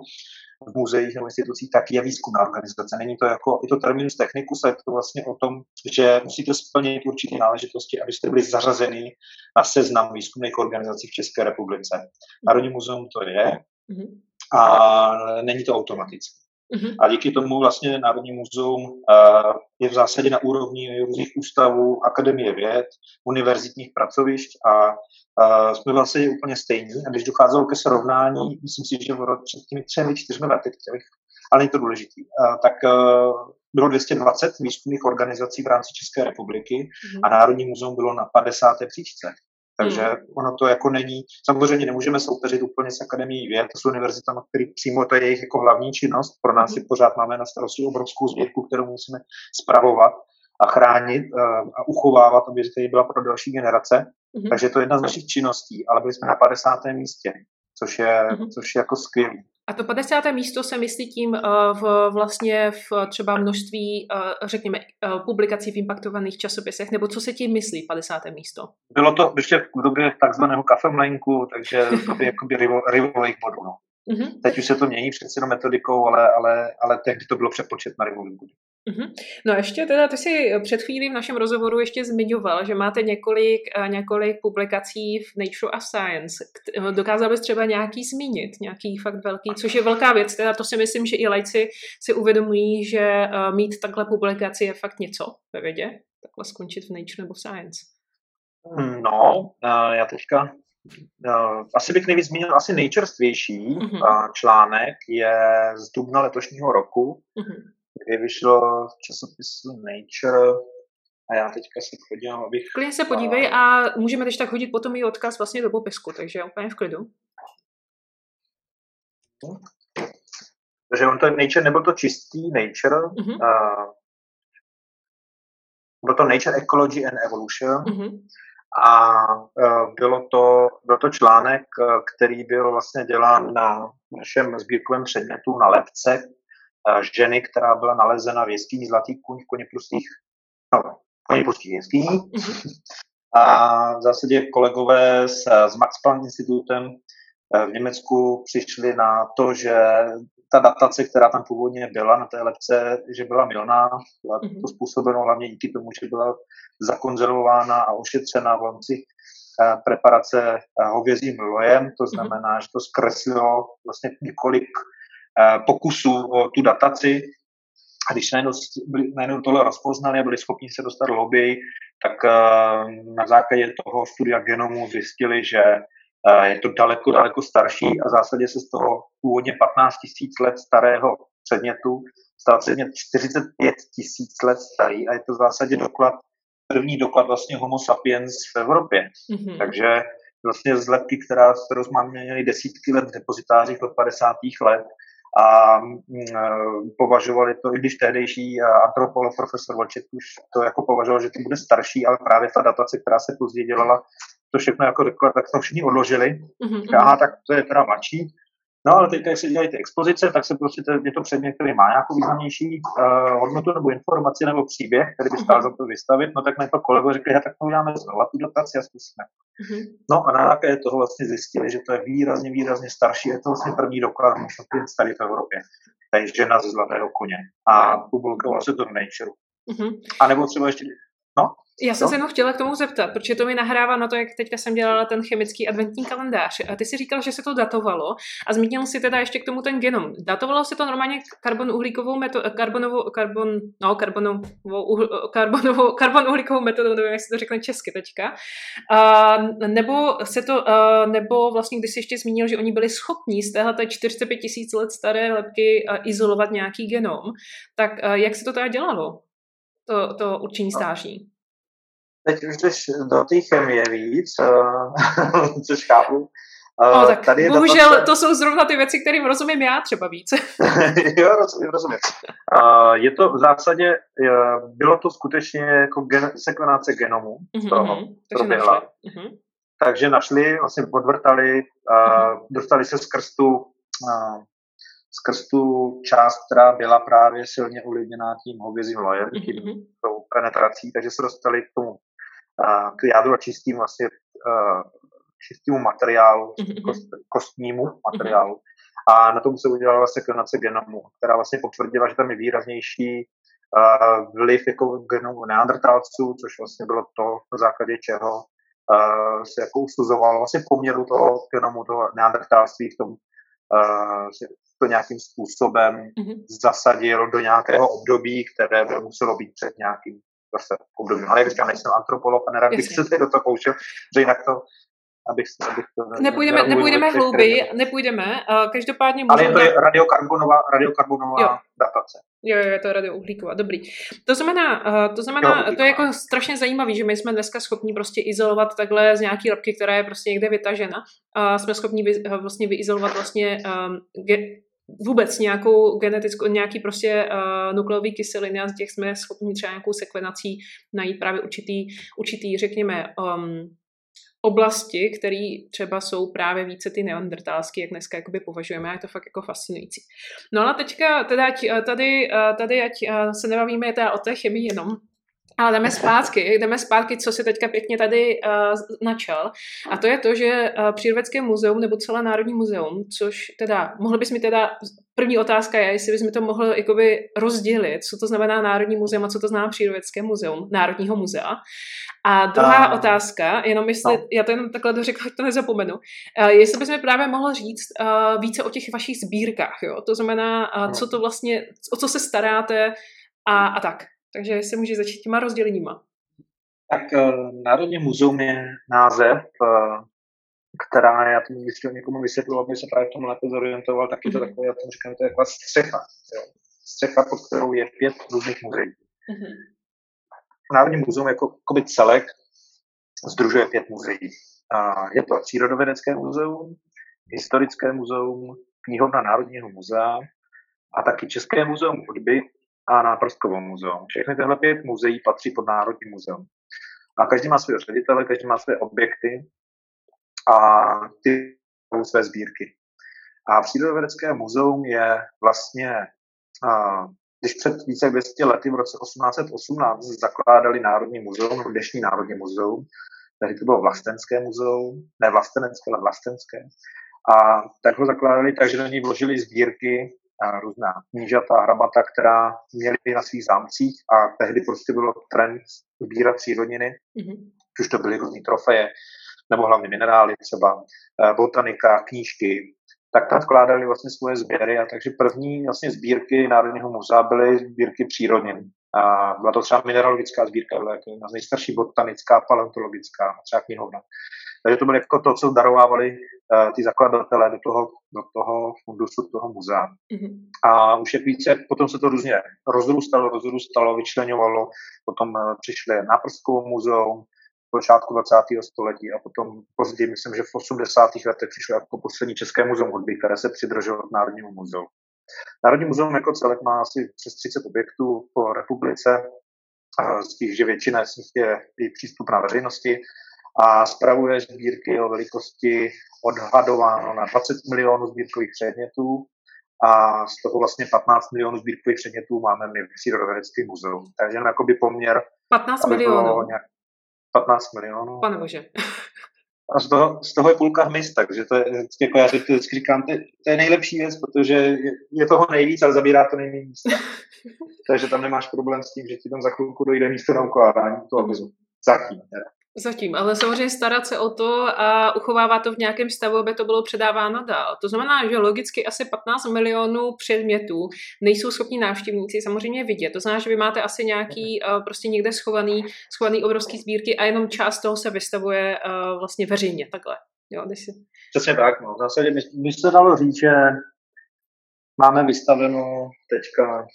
v muzeích nebo institucích, tak je výzkumná organizace. Není to jako, je to terminus technicus je to vlastně o tom, že musíte splnit určité náležitosti, abyste byli zařazeni na seznam výzkumných organizací v České republice. Národní muzeum to je mhm. a není to automatické. Mm-hmm. A díky tomu vlastně Národní muzeum uh, je v zásadě na úrovni různých ústavů, akademie věd, univerzitních pracovišť a uh, jsme vlastně úplně stejní. A když docházelo ke srovnání, myslím si, že před těmi třemi, čtyřmi lety, těch, ale je to důležitý, uh, tak uh, bylo 220 výzkumných organizací v rámci České republiky mm-hmm. a Národní muzeum bylo na 50. příčce. Takže hmm. ono to jako není, samozřejmě nemůžeme soupeřit úplně s Akademií věd, to jsou univerzitami, které přímo to je jejich jako hlavní činnost. Pro nás si hmm. pořád máme na starosti obrovskou sbírku, kterou musíme spravovat a chránit eh, a uchovávat, aby tady byla pro další generace. Hmm. Takže to je jedna z našich činností, ale byli jsme na 50. místě, což je, hmm. což je jako skvělý. A to 50. místo se myslí tím uh, v, vlastně v třeba množství, uh, řekněme, uh, publikací v impaktovaných časopisech, nebo co se tím myslí 50. místo? Bylo to ještě v době takzvaného kafemlenku, takže to by jakoby rivových bodů. No. Mm-hmm. Teď už se to mění přeci metodikou, ale, ale, ale tehdy to bylo přepočet na rivových bodů. Mm-hmm. No ještě teda, ty jsi před chvílí v našem rozhovoru ještě zmiňoval, že máte několik, eh, několik publikací v Nature a Science. Dokázal bys třeba nějaký zmínit, nějaký fakt velký, což je velká věc, teda to si myslím, že i lajci si uvědomují, že eh, mít takhle publikaci je fakt něco ve vědě, takhle skončit v Nature nebo v Science. No, eh, já teďka asi bych nejvíc zmínil asi nejčerstvější mm-hmm. článek, je z dubna letošního roku, mm-hmm kdy vyšlo v časopisu Nature a já teďka se podívám, abych... Klidně se podívej a můžeme teď tak hodit potom i odkaz vlastně do popisku, takže úplně v klidu. Takže on to Nature, nebyl to čistý Nature, mm-hmm. uh, byl to Nature Ecology and Evolution mm-hmm. a uh, bylo, to, byl to článek, který byl vlastně dělán na našem sbírkovém předmětu na lepce, ženy, která byla nalezena v jeskyni Zlatý kůň v Koněprustých, no, Koněprustých jeskyní. A v zásadě kolegové s, s Max Planck institutem eh, v Německu přišli na to, že ta datace, která tam původně byla na té lepce, že byla milná. Byla mhm. to způsobeno hlavně díky tomu, že byla zakonzervována a ošetřena v rámci eh, preparace eh, hovězím lojem. To znamená, že to zkreslilo vlastně několik pokusů o tu dataci. A když najednou, najednou tohle rozpoznali a byli schopni se dostat hlouběji, tak eh, na základě toho studia genomu zjistili, že eh, je to daleko, daleko starší a v zásadě se z toho původně 15 tisíc let starého předmětu stal předmět 45 tisíc let starý a je to v zásadě doklad, první doklad vlastně homo sapiens v Evropě. Mm-hmm. Takže vlastně zlepky, která, kterou jsme měli desítky let v depozitářích od 50. let, a mm, e, považovali to, i když tehdejší antropolog profesor Volček už to jako považoval, že to bude starší, ale právě ta datace, která se později dělala, to všechno jako řekla, tak to všichni odložili. Mm-hmm. Aha, tak to je teda mladší. No ale teď, jak se dělají ty expozice, tak se prostě to, je to předmět, který má nějakou významnější uh, hodnotu nebo informaci nebo příběh, který by stál za to vystavit, no tak na to kolegové řekli, tak to uděláme znovu tu dotaci a zkusíme. Mm-hmm. No a na základě toho vlastně zjistili, že to je výrazně, výrazně starší, je to vlastně první doklad možná starý v Evropě. To je žena ze zlatého koně. A publikovalo se to v Nature. Mm-hmm. A nebo třeba ještě, no? Já jsem no? se jenom chtěla k tomu zeptat, protože to mi nahrává na to, jak teďka jsem dělala ten chemický adventní kalendář. A ty si říkal, že se to datovalo a zmínil si teda ještě k tomu ten genom. Datovalo se to normálně karbon uhlíkovou metodou, karbonovou, karbon, no, karbonovou, karbonovou, karbon uhlíkovou metodou, nevím, jak se to řekne česky teďka. A, nebo se to, a, nebo vlastně, když jsi ještě zmínil, že oni byli schopní z téhle 45 tisíc let staré lepky izolovat nějaký genom, tak a, jak se to teda dělalo? To, to určení stáží teď už jdeš do té chemie víc, uh, což chápu. No, tak tady je bohužel datace... to jsou zrovna ty věci, kterým rozumím já třeba víc. jo, rozumím, rozumím. Uh, je to v zásadě, uh, bylo to skutečně jako gen, sekvenace genomu, mm-hmm, toho proběhla. Mm-hmm. Takže našli, vlastně podvrtali, uh, mm-hmm. dostali se skrz tu, uh, skrz tu část, která byla právě silně ovlivněná tím hovězím lojem, mm-hmm. tím mhm. tou penetrací, takže se dostali k tomu k jádru a čistým vlastně čistému materiálu, mm-hmm. kost, kostnímu materiálu. Mm-hmm. A na tom se udělala sekvenace genomu, která vlastně potvrdila, že tam je výraznější uh, vliv jako genomu neandertalců, což vlastně bylo to, na základě čeho uh, se jako usuzovalo vlastně poměru toho genomu, toho neandertalství v tom uh, to nějakým způsobem mm-hmm. zasadil do nějakého období, které by muselo být před nějakým zase období. Ale jak říkám, nejsem antropolog a nerad bych se do toho pouštěl, že jinak to abych, abych to nepůjdeme, nepůjdeme hlouběji, nepůjdeme. Uh, každopádně můžeme... Ale je to radiokarbonová, radiokarbonová jo. datace. Jo, jo, je to radiouhlíková, dobrý. To znamená, uh, to znamená, jo, to je jako strašně zajímavé, že my jsme dneska schopni prostě izolovat takhle z nějaký ropky, která je prostě někde vytažena. A jsme schopni vy, vlastně vyizolovat vlastně um, ge, vůbec nějakou genetickou, nějaký prostě uh, nukleový kyseliny a z těch jsme schopni třeba nějakou sekvenací najít právě určitý, určitý řekněme, um, oblasti, které třeba jsou právě více ty neandertálské, jak dneska jakoby považujeme, a je to fakt jako fascinující. No ale teďka teda, tady, tady ať se nebavíme teda o té chemii jenom, ale jdeme zpátky, jdeme zpátky, co si teďka pěkně tady uh, načal. A to je to, že uh, Přírodovědské muzeum nebo celé Národní muzeum, což teda, mohli bys mi teda, první otázka je, jestli bys mi to mohl jakoby rozdělit, co to znamená Národní muzeum a co to znamená Přírodovědské muzeum, Národního muzea. A druhá uh, otázka, jenom jestli, no. já to jenom takhle dořekla, ať to nezapomenu, uh, jestli bys mi právě mohl říct uh, více o těch vašich sbírkách, jo? to znamená, uh, co to vlastně, o co se staráte a, a tak. Takže se může začít těma rozděleníma. Tak uh, Národní muzeum je název, uh, která, já to když někomu vysvětlu, aby se právě v tom lépe zorientoval, tak je to mhm. takové, já tomu říkám, to je taková střecha. Jo. Střecha, pod kterou je pět různých muzeí. Mm-hmm. Národní muzeum jako, jako celek združuje pět muzeí. A je to Přírodovědecké muzeum, Historické muzeum, knihovna Národního muzea a taky České muzeum hudby a Náprstkovo muzeum. Všechny tyhle pět muzeí patří pod Národní muzeum. A každý má své ředitele, každý má své objekty a ty jsou své sbírky. A Přírodovědecké muzeum je vlastně, když před více jak 200 lety v roce 1818 zakládali Národní muzeum, dnešní Národní muzeum, tehdy to bylo Vlastenské muzeum, ne vlastenecké, ale vlastenské. A tak ho zakládali tak, že do něj vložili sbírky různá knížata, hrabata, která měli na svých zámcích a tehdy prostě bylo trend sbírat přírodniny, mm-hmm. už to byly různé trofeje, nebo hlavně minerály třeba, eh, botanika, knížky, tak tam vkládali vlastně svoje sběry a takže první vlastně sbírky Národního muzea byly sbírky přírodnin. A byla to třeba mineralogická sbírka, byla jako jedna z nejstarší botanická, paleontologická, třeba knihovna. Takže to bylo jako to, co darovávali uh, ty zakladatelé do toho, do toho fundusu, toho muzea. Mm-hmm. A už jak více, potom se to různě rozrůstalo, rozrůstalo, vyčlenovalo, potom uh, přišly náprskové muzeum, v počátku 20. století a potom později, myslím, že v 80. letech přišlo jako poslední České muzeum hudby, které se přidrželo k Národnímu muzeu. Národní muzeum jako celek má asi přes 30 objektů po republice, z těch, že většina z nich je i přístupná veřejnosti a spravuje sbírky o velikosti odhadováno na 20 milionů sbírkových předmětů a z toho vlastně 15 milionů sbírkových předmětů máme my v Přírodovědeckém muzeu. Takže jakoby poměr... 15 milionů? Nějak 15 milionů. Pane bože. A z toho, z toho je půlka hmyz, takže to je, jako já si to vždycky říkám, to, to je nejlepší věc, protože je, je toho nejvíc, ale zabírá to nejméně místa. takže tam nemáš problém s tím, že ti tam za chvilku dojde místo na ukládání toho hmyzu. Zatím. Teda. Zatím, ale samozřejmě starat se o to a uchovává to v nějakém stavu, aby to bylo předáváno dál. To znamená, že logicky asi 15 milionů předmětů nejsou schopni návštěvníci samozřejmě vidět. To znamená, že vy máte asi nějaký uh, prostě někde schovaný, schovaný obrovský sbírky a jenom část toho se vystavuje uh, vlastně veřejně, takhle. Jo, si... Přesně tak, no. V zásadě by, by se dalo říct, že máme vystaveno teďka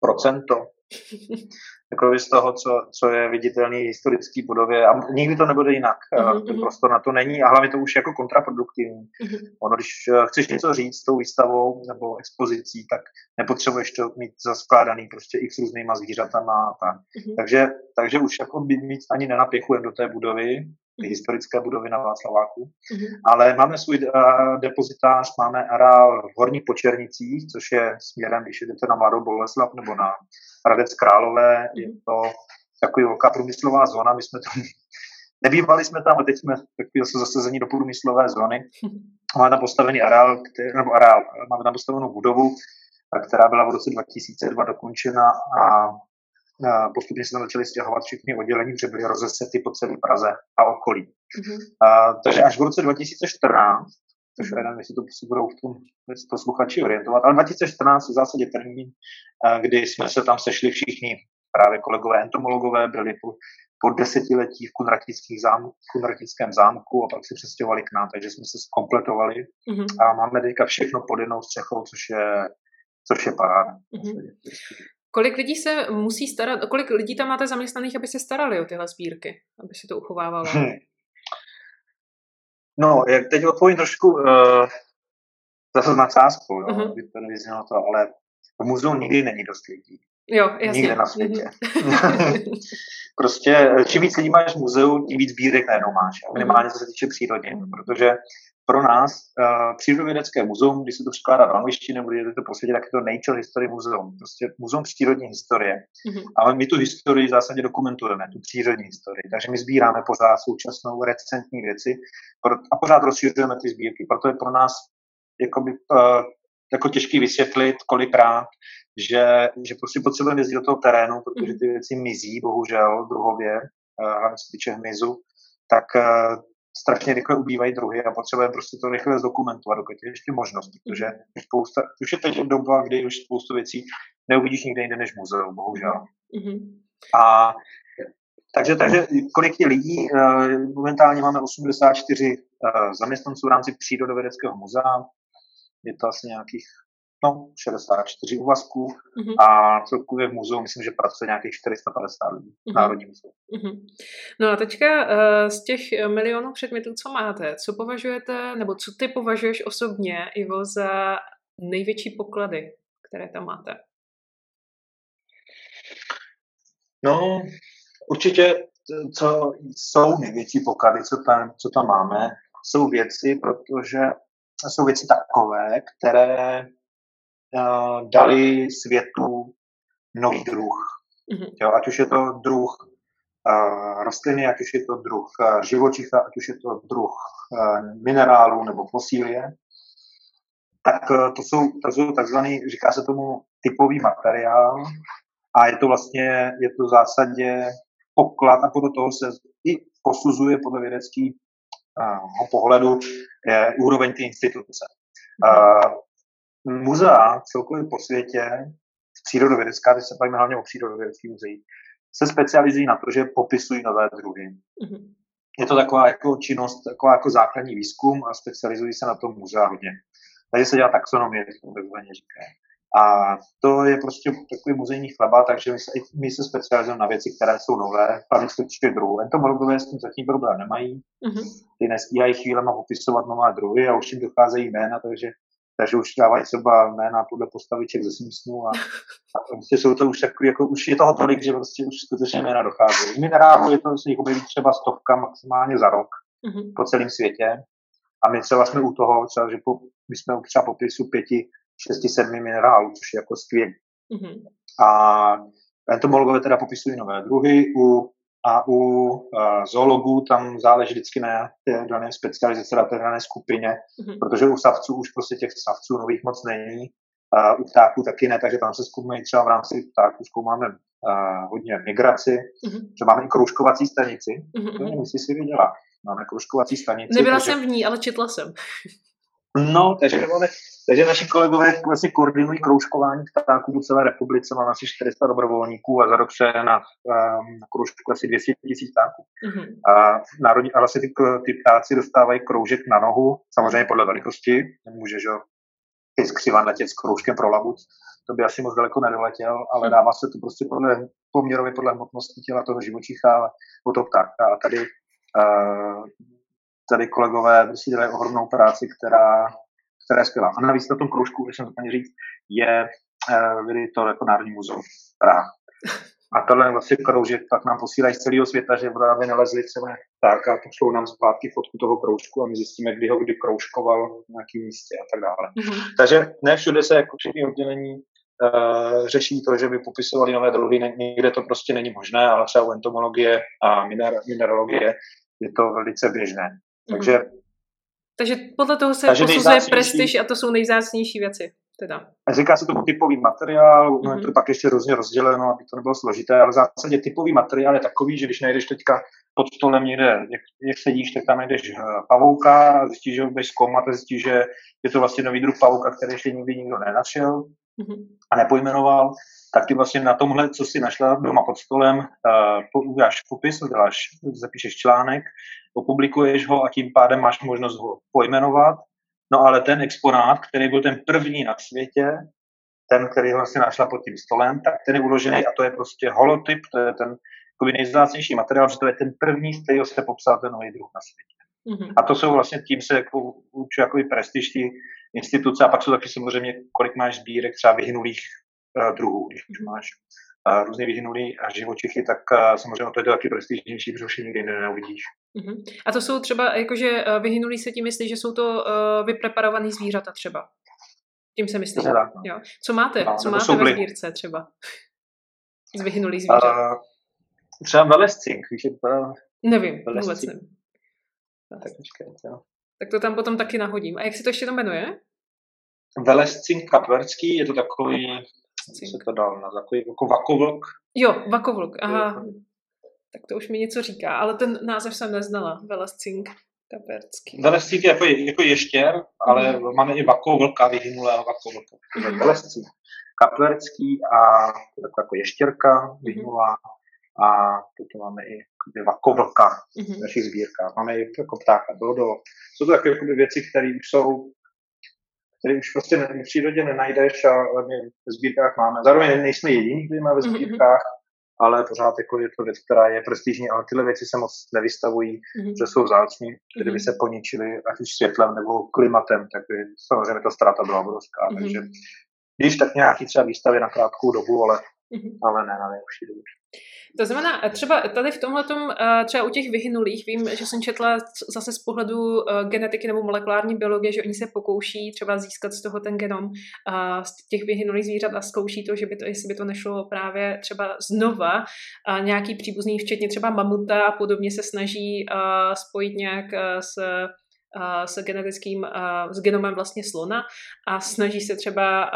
procento jako z toho, co, co je viditelný v historické budově a nikdy to nebude jinak. Mm-hmm. Ten prostor na to není a hlavně to už jako kontraproduktivní. Mm-hmm. Ono, když eh, chceš něco říct s tou výstavou nebo expozicí, tak nepotřebuješ to mít zaskládaný prostě i s různýma zvířatama a tak. Mm-hmm. Takže, takže už jako by mít ani nenapěchujeme do té budovy, historické budovy na Václaváku. Mm-hmm. Ale máme svůj uh, depozitář, máme areál v Horních Počernicích, což je směrem, když jdete na Mladou Boleslav nebo na Hradec Králové, je mhm. to taková velká průmyslová zóna, my jsme tam Nebývali jsme tam, a teď jsme takový zase zasazení do průmyslové zóny. Máme tam postavený areál, který, nebo areál, máme tam postavenou budovu, která byla v roce 2002 dokončena a postupně se tam začaly stěhovat všechny oddělení, protože byly rozesety po celé Praze a okolí. Mm-hmm. A, takže až v roce 2014, což já nevím, jestli to si budou v tom posluchači orientovat, ale 2014 je v zásadě termín, kdy jsme se tam sešli všichni právě kolegové entomologové, byli po desetiletí v Kunratických zámku, Kunratickém zámku a pak se přestěhovali k nám, takže jsme se zkompletovali mm-hmm. a máme teďka všechno pod jednou střechou, což je, což je paráda. Mm-hmm. Kolik lidí se musí starat, kolik lidí tam máte zaměstnaných, aby se starali o tyhle sbírky, aby se to uchovávalo? Hmm. No, jak teď odpovím trošku uh, zase s nadsázkou, jo, uh-huh. to nevyznělo to, ale v muzeu nikdy není dost lidí. Jo, jasně. Nikde na světě. Mm-hmm. prostě čím víc lidí máš v muzeu, tím víc sbírek najednou máš. Minimálně co se týče přírody. Protože pro nás uh, přírodovědecké muzeum, když se to překládá do angličtiny nebo když to po světě, tak je to Nature History Museum, prostě muzeum přírodní historie. Mm-hmm. Ale my tu historii v zásadě dokumentujeme, tu přírodní historii. Takže my sbíráme pořád současnou recentní věci a pořád rozšiřujeme ty sbírky. Proto je pro nás jakoby, uh, jako těžký vysvětlit kolikrát, že, že prostě potřebujeme jezdit do toho terénu, protože ty věci mizí, bohužel, druhově, uh, hlavně se týče hmyzu, tak uh, strašně rychle ubývají druhy a potřebujeme prostě to rychle zdokumentovat, dokud je ještě možnost, protože spousta, už je teď doba, kdy už spoustu věcí neuvidíš nikde jinde než muzeum, bohužel. Mm-hmm. A takže, takže kolik je lidí? Eh, momentálně máme 84 eh, zaměstnanců v rámci Přírodovědeckého muzea. Je to asi nějakých no, 64 úvazků mm-hmm. a celkově v muzeu myslím, že pracuje nějakých 450 lidí mm-hmm. Národní muzeu. Mm-hmm. No a teďka uh, z těch milionů předmětů, co máte, co považujete, nebo co ty považuješ osobně, Ivo, za největší poklady, které tam máte? No, určitě, co jsou největší poklady, co tam, co tam máme, jsou věci, protože jsou věci takové, které uh, dali světu nový druh. Mm-hmm. Jo, ať už je to druh uh, rostliny, ať už je to druh uh, živočicha, ať už je to druh uh, minerálu nebo fosílie, tak uh, to jsou, to jsou takzvaný, říká se tomu typový materiál a je to vlastně, je to v zásadě poklad a podle toho se i posuzuje podle vědeckého uh, pohledu je úroveň té instituce. Uh, muzea celkově po světě, přírodovědecká, teď se bavíme hlavně o přírodovědeckých muzeích, se specializují na to, že popisují nové druhy. Mm-hmm. Je to taková jako činnost, taková jako základní výzkum a specializují se na tom muzea hodně. Takže se dělá taxonomie, to takzvaně říká. A to je prostě takový muzejní chleba, takže my se, my se specializujeme na věci, které jsou nové, hlavně se druhů. Entomologové s tím zatím problém nemají, mm-hmm. ty nestíhají chvílema popisovat nové druhy a už jim docházejí jména, takže takže už dávají třeba jména podle postaviček ze Simpsonu a, a prostě jsou to už takový, jako už je toho tolik, že prostě už skutečně jména docházejí. Minerálu je to, se jich objeví třeba stovka maximálně za rok mm-hmm. po celém světě. A my třeba jsme u toho, třeba, že po, my jsme u třeba popisu pěti, šesti, sedmi minerálů, což je jako skvělé. Mm-hmm. A entomologové teda popisují nové druhy, u a u uh, zoologů tam záleží vždycky na té dané specializaci, na té dané skupině, mm-hmm. protože u savců už prostě těch savců nových moc není, uh, u ptáků taky ne, takže tam se zkoumají třeba v rámci ptáků zkoumáme uh, hodně migraci, mm-hmm. že máme i kroužkovací stanici, mm-hmm. to nevím, jestli si viděla, máme kroužkovací stanici. Nebyla takže... jsem v ní, ale četla jsem. No, takže, máme, takže naši kolegové vlastně koordinují kroužkování ptáků po celé republice. Máme asi 400 dobrovolníků a za rok se na, ehm, na kroužku asi 200 tisíc ptáků. Mm-hmm. A, národní, a vlastně ty, ty ptáci dostávají kroužek na nohu, samozřejmě podle velikosti. Nemůže, že je skřivan letět s kroužkem pro labuť. To by asi moc daleko nedoletěl, ale dává se to prostě podle, poměrově podle hmotnosti těla toho živočicha o toho ptáka. A tady uh, tady kolegové prostě dělají ohromnou práci, která, která je skvělá. A navíc na tom kroužku, když jsem to říct, je uh, to jako Národní muzeum Praha. A tohle vlastně kroužek pak nám posílají z celého světa, že právě nalezli třeba tak a pošlou nám zpátky fotku toho kroužku a my zjistíme, kdy ho kdy kroužkoval v nějakém místě a tak dále. Mm-hmm. Takže ne všude se jako všechny oddělení uh, řeší to, že by popisovali nové druhy, někde to prostě není možné, ale třeba u entomologie a miner- mineralogie je to velice běžné. Takže, mm. takže podle toho se posuzuje prestiž a to jsou nejzácnější věci. Teda. Říká se tomu typový materiál, mm-hmm. je to pak ještě různě rozděleno, aby to nebylo složité, ale v zásadě typový materiál je takový, že když najdeš teďka pod stolem někde, jak, jak sedíš, tak tam najdeš eh, pavouka a zjistíš, že ho budeš zkoumat a zjistíš, že je to vlastně nový druh pavouka, který ještě nikdy nikdo nenašel. mm-hmm. a nepojmenoval, tak ty vlastně na tomhle, co si našla doma pod stolem, uh, uděláš popis, uděláš, zapíšeš článek, opublikuješ ho a tím pádem máš možnost ho pojmenovat. No ale ten exponát, který byl ten první na světě, ten, který ho vlastně našla pod tím stolem, tak ten je uložený a to je prostě holotyp, to je ten nejvzácnější materiál, že to je ten první, z kterého se popsal ten nový druh na světě. Mm-hmm. A to jsou vlastně tím se jako, určuje jako prestiž instituce a pak jsou taky samozřejmě, kolik máš sbírek třeba vyhnulých uh, druhů, když mm-hmm. máš uh, různě vyhnulý a živočichy, tak uh, samozřejmě to je taky prestižnější, protože už nikdy neuvidíš. Mm-hmm. A to jsou třeba, jakože uh, vyhnulý se tím myslí, že jsou to uh, vypreparovaný zvířata třeba. Tím se myslí. No. jo. Co máte? No, Co máte ve sbírce třeba? Z vyhnulých zvířat. Uh, třeba velescink, víš, Nevím, vůbec nevím. Tak, jo. tak to tam potom taky nahodím. A jak se to ještě to jmenuje? Velescink kapverský, je to takový, co se to dal na takový, jako vakovlk. Jo, vakovlk, aha. Tak to už mi něco říká, ale ten název jsem neznala. Velescink kapverský. Velescink je jako, jako ještěr, ale mm. máme i vakovlka, vyhynulého vakovlka. Mm. Velescink kapverský a to jako ještěrka vyhynulá. Mm a potom máme i vakovlka mm-hmm. v našich sbírkách. Máme i jako ptáka dodo. Jsou to takové věci, které už jsou které už prostě v přírodě nenajdeš a v sbírkách máme. Zároveň nejsme jediní, kteří máme ve mhm, mhm. sbírkách. Ale pořád jako je to věc, která je prestižní, ale tyhle věci se moc nevystavují, mm-hmm. že jsou vzácní, kdyby mm-hmm. se poničily ať už světlem nebo klimatem, tak by samozřejmě ta ztráta byla obrovská. Mm-hmm. Takže když tak nějaký třeba výstavy na krátkou dobu, ale, mm-hmm. ale ne na nejlepší dobu. To znamená, eh, třeba tady v tomhle, eh, třeba u těch vyhynulých, vím, že jsem četla zase z pohledu eh, genetiky nebo molekulární biologie, že oni se pokouší třeba získat z toho ten genom z těch vyhynulých zvířat a zkouší to, že by to, jestli by to nešlo právě třeba znova nějaký příbuzný, včetně třeba mamuta a podobně se snaží spojit nějak s s genetickým, s genomem vlastně slona a snaží se třeba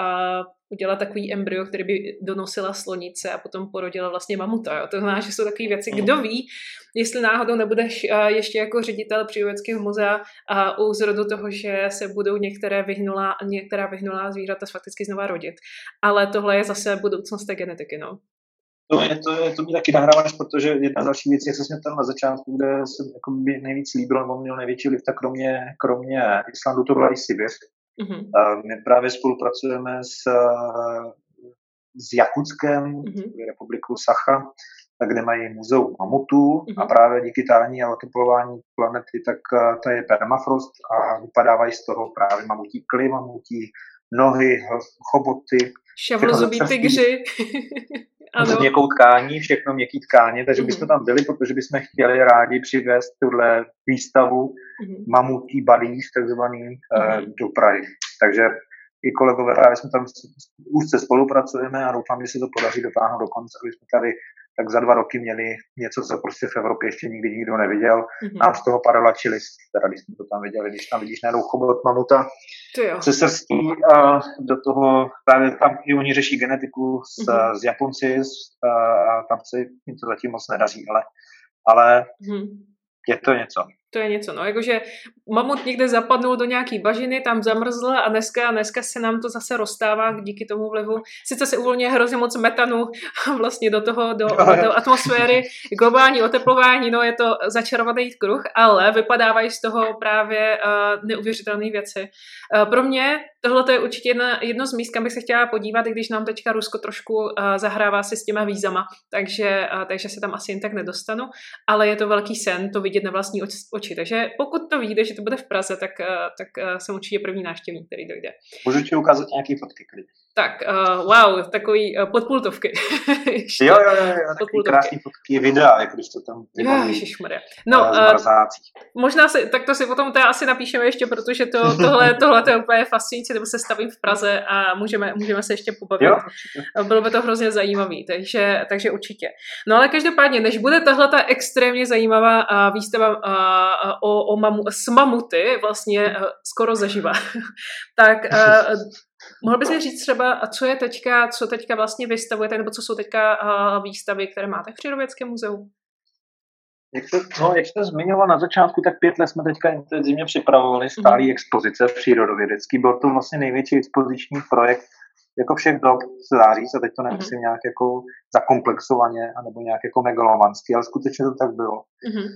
udělat takový embryo, který by donosila slonice a potom porodila vlastně mamuta. Jo. To znamená, že jsou takové věci. Kdo mhm. ví, jestli náhodou nebudeš ještě jako ředitel přírodovědského muzea a u zrodu toho, že se budou některé vyhnulá, některá vyhnulá zvířata fakticky znova rodit. Ale tohle je zase budoucnost té genetiky. No. To, je, to, je, to mě taky nahráváš, protože jedna z dalších věcí, jak jsem tam na začátku, kde jsem jako nejvíc líbil, nebo měl největší vliv, tak kromě, kromě Islandu to byla i Sibir. Mm-hmm. My právě spolupracujeme s, s Jakutskem, mm-hmm. republikou Sacha, kde mají muzeum mamutů mm-hmm. a právě díky tání a oteplování planety, tak to je permafrost a vypadávají z toho právě mamutí kly, mamutí nohy, choboty. Šavlozubí tygři. ano. měkkou tkání, všechno měkký tkáně, takže mm-hmm. bychom tam byli, protože bychom chtěli rádi přivést tuhle výstavu mm-hmm. mamutí balíš, takzvaný, mm-hmm. do Prahy. Takže i kolegové, právě jsme tam úzce spolupracujeme a doufám, že se to podaří dotáhnout do konce, aby jsme tady tak za dva roky měli něco, co prostě v Evropě ještě nikdy nikdo neviděl. Mm-hmm. Nám z toho padala čilist, teda když jsme to tam viděli, když tam vidíš najednou chobot mamuta se srstí a do toho právě tam i oni řeší genetiku s, mm-hmm. s Japonci a, a tam se jim to zatím moc nedaří, ale, ale mm-hmm. je to něco to je něco, no, jakože mamut někde zapadnul do nějaký bažiny, tam zamrzl a dneska, dneska se nám to zase rozstává díky tomu vlivu. Sice se uvolňuje hrozně moc metanu vlastně do toho, do, do atmosféry, globální oteplování, no je to začarovaný kruh, ale vypadávají z toho právě uh, neuvěřitelné věci. Uh, pro mě tohle je určitě jedna, jedno z míst, kam bych se chtěla podívat, i když nám teďka Rusko trošku uh, zahrává si s těma vízama, takže, uh, takže se tam asi jen tak nedostanu, ale je to velký sen to vidět na vlastní oči. Takže pokud to vyjde, že to bude v Praze, tak, eh, tak eh, jsem určitě první návštěvník, který dojde. Můžu ti ukázat nějaké fotky, klidně. Tak, uh, wow, takový uh, podpultovky. jo, jo, jo, jo takový krásný fotky, videa, jak když to tam vybaví. No, uh, možná si, tak to si potom to asi napíšeme ještě, protože to, tohle, tohle to je úplně fascinující, nebo se stavím v Praze a můžeme, můžeme se ještě pobavit. Jo? Bylo by to hrozně zajímavý, takže, takže určitě. No ale každopádně, než bude tahle ta extrémně zajímavá uh, výstava uh, o, o mamu, s mamuty, vlastně uh, skoro zaživa, tak uh, Mohl bys mi říct třeba, co je teďka, co teďka vlastně vystavujete, nebo co jsou teďka uh, výstavy, které máte v Přírodovědském muzeu? Jak to, no, jak jste zmiňoval na začátku, tak pět let jsme teďka intenzivně připravovali stálý mm. expozice v přírodovědecký. Byl to vlastně největší expoziční projekt jako všech dob se dá říct, a teď to nemyslím mm-hmm. nějak jako zakomplexovaně, anebo nějak jako megalomansky, ale skutečně to tak bylo. Mm-hmm.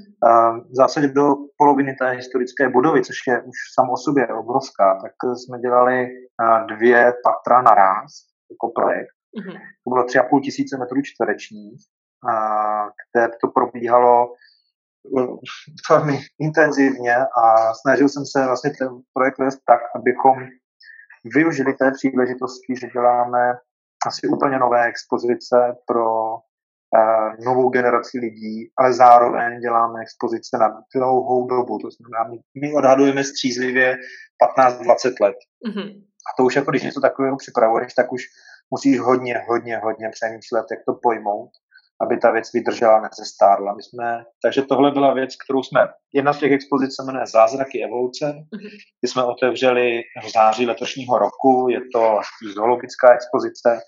V zásadě do poloviny té historické budovy, což je už sam o sobě obrovská, tak jsme dělali dvě patra naraz, jako projekt. Mm-hmm. To bylo 3,5 tisíce metrů čtverečních, kde to probíhalo velmi intenzivně a snažil jsem se vlastně ten projekt vést tak, abychom využili té příležitosti, že děláme asi úplně nové expozice pro uh, novou generaci lidí, ale zároveň děláme expozice na dlouhou dobu. To znamená, my, odhadujeme střízlivě 15-20 let. Mm-hmm. A to už jako když něco takového připravuješ, tak už musíš hodně, hodně, hodně přemýšlet, jak to pojmout aby ta věc vydržela, nezestárla. My jsme, takže tohle byla věc, kterou jsme, jedna z těch expozic se jmenuje Zázraky evoluce, mhm. ty jsme otevřeli v září letošního roku, je to zoologická expozice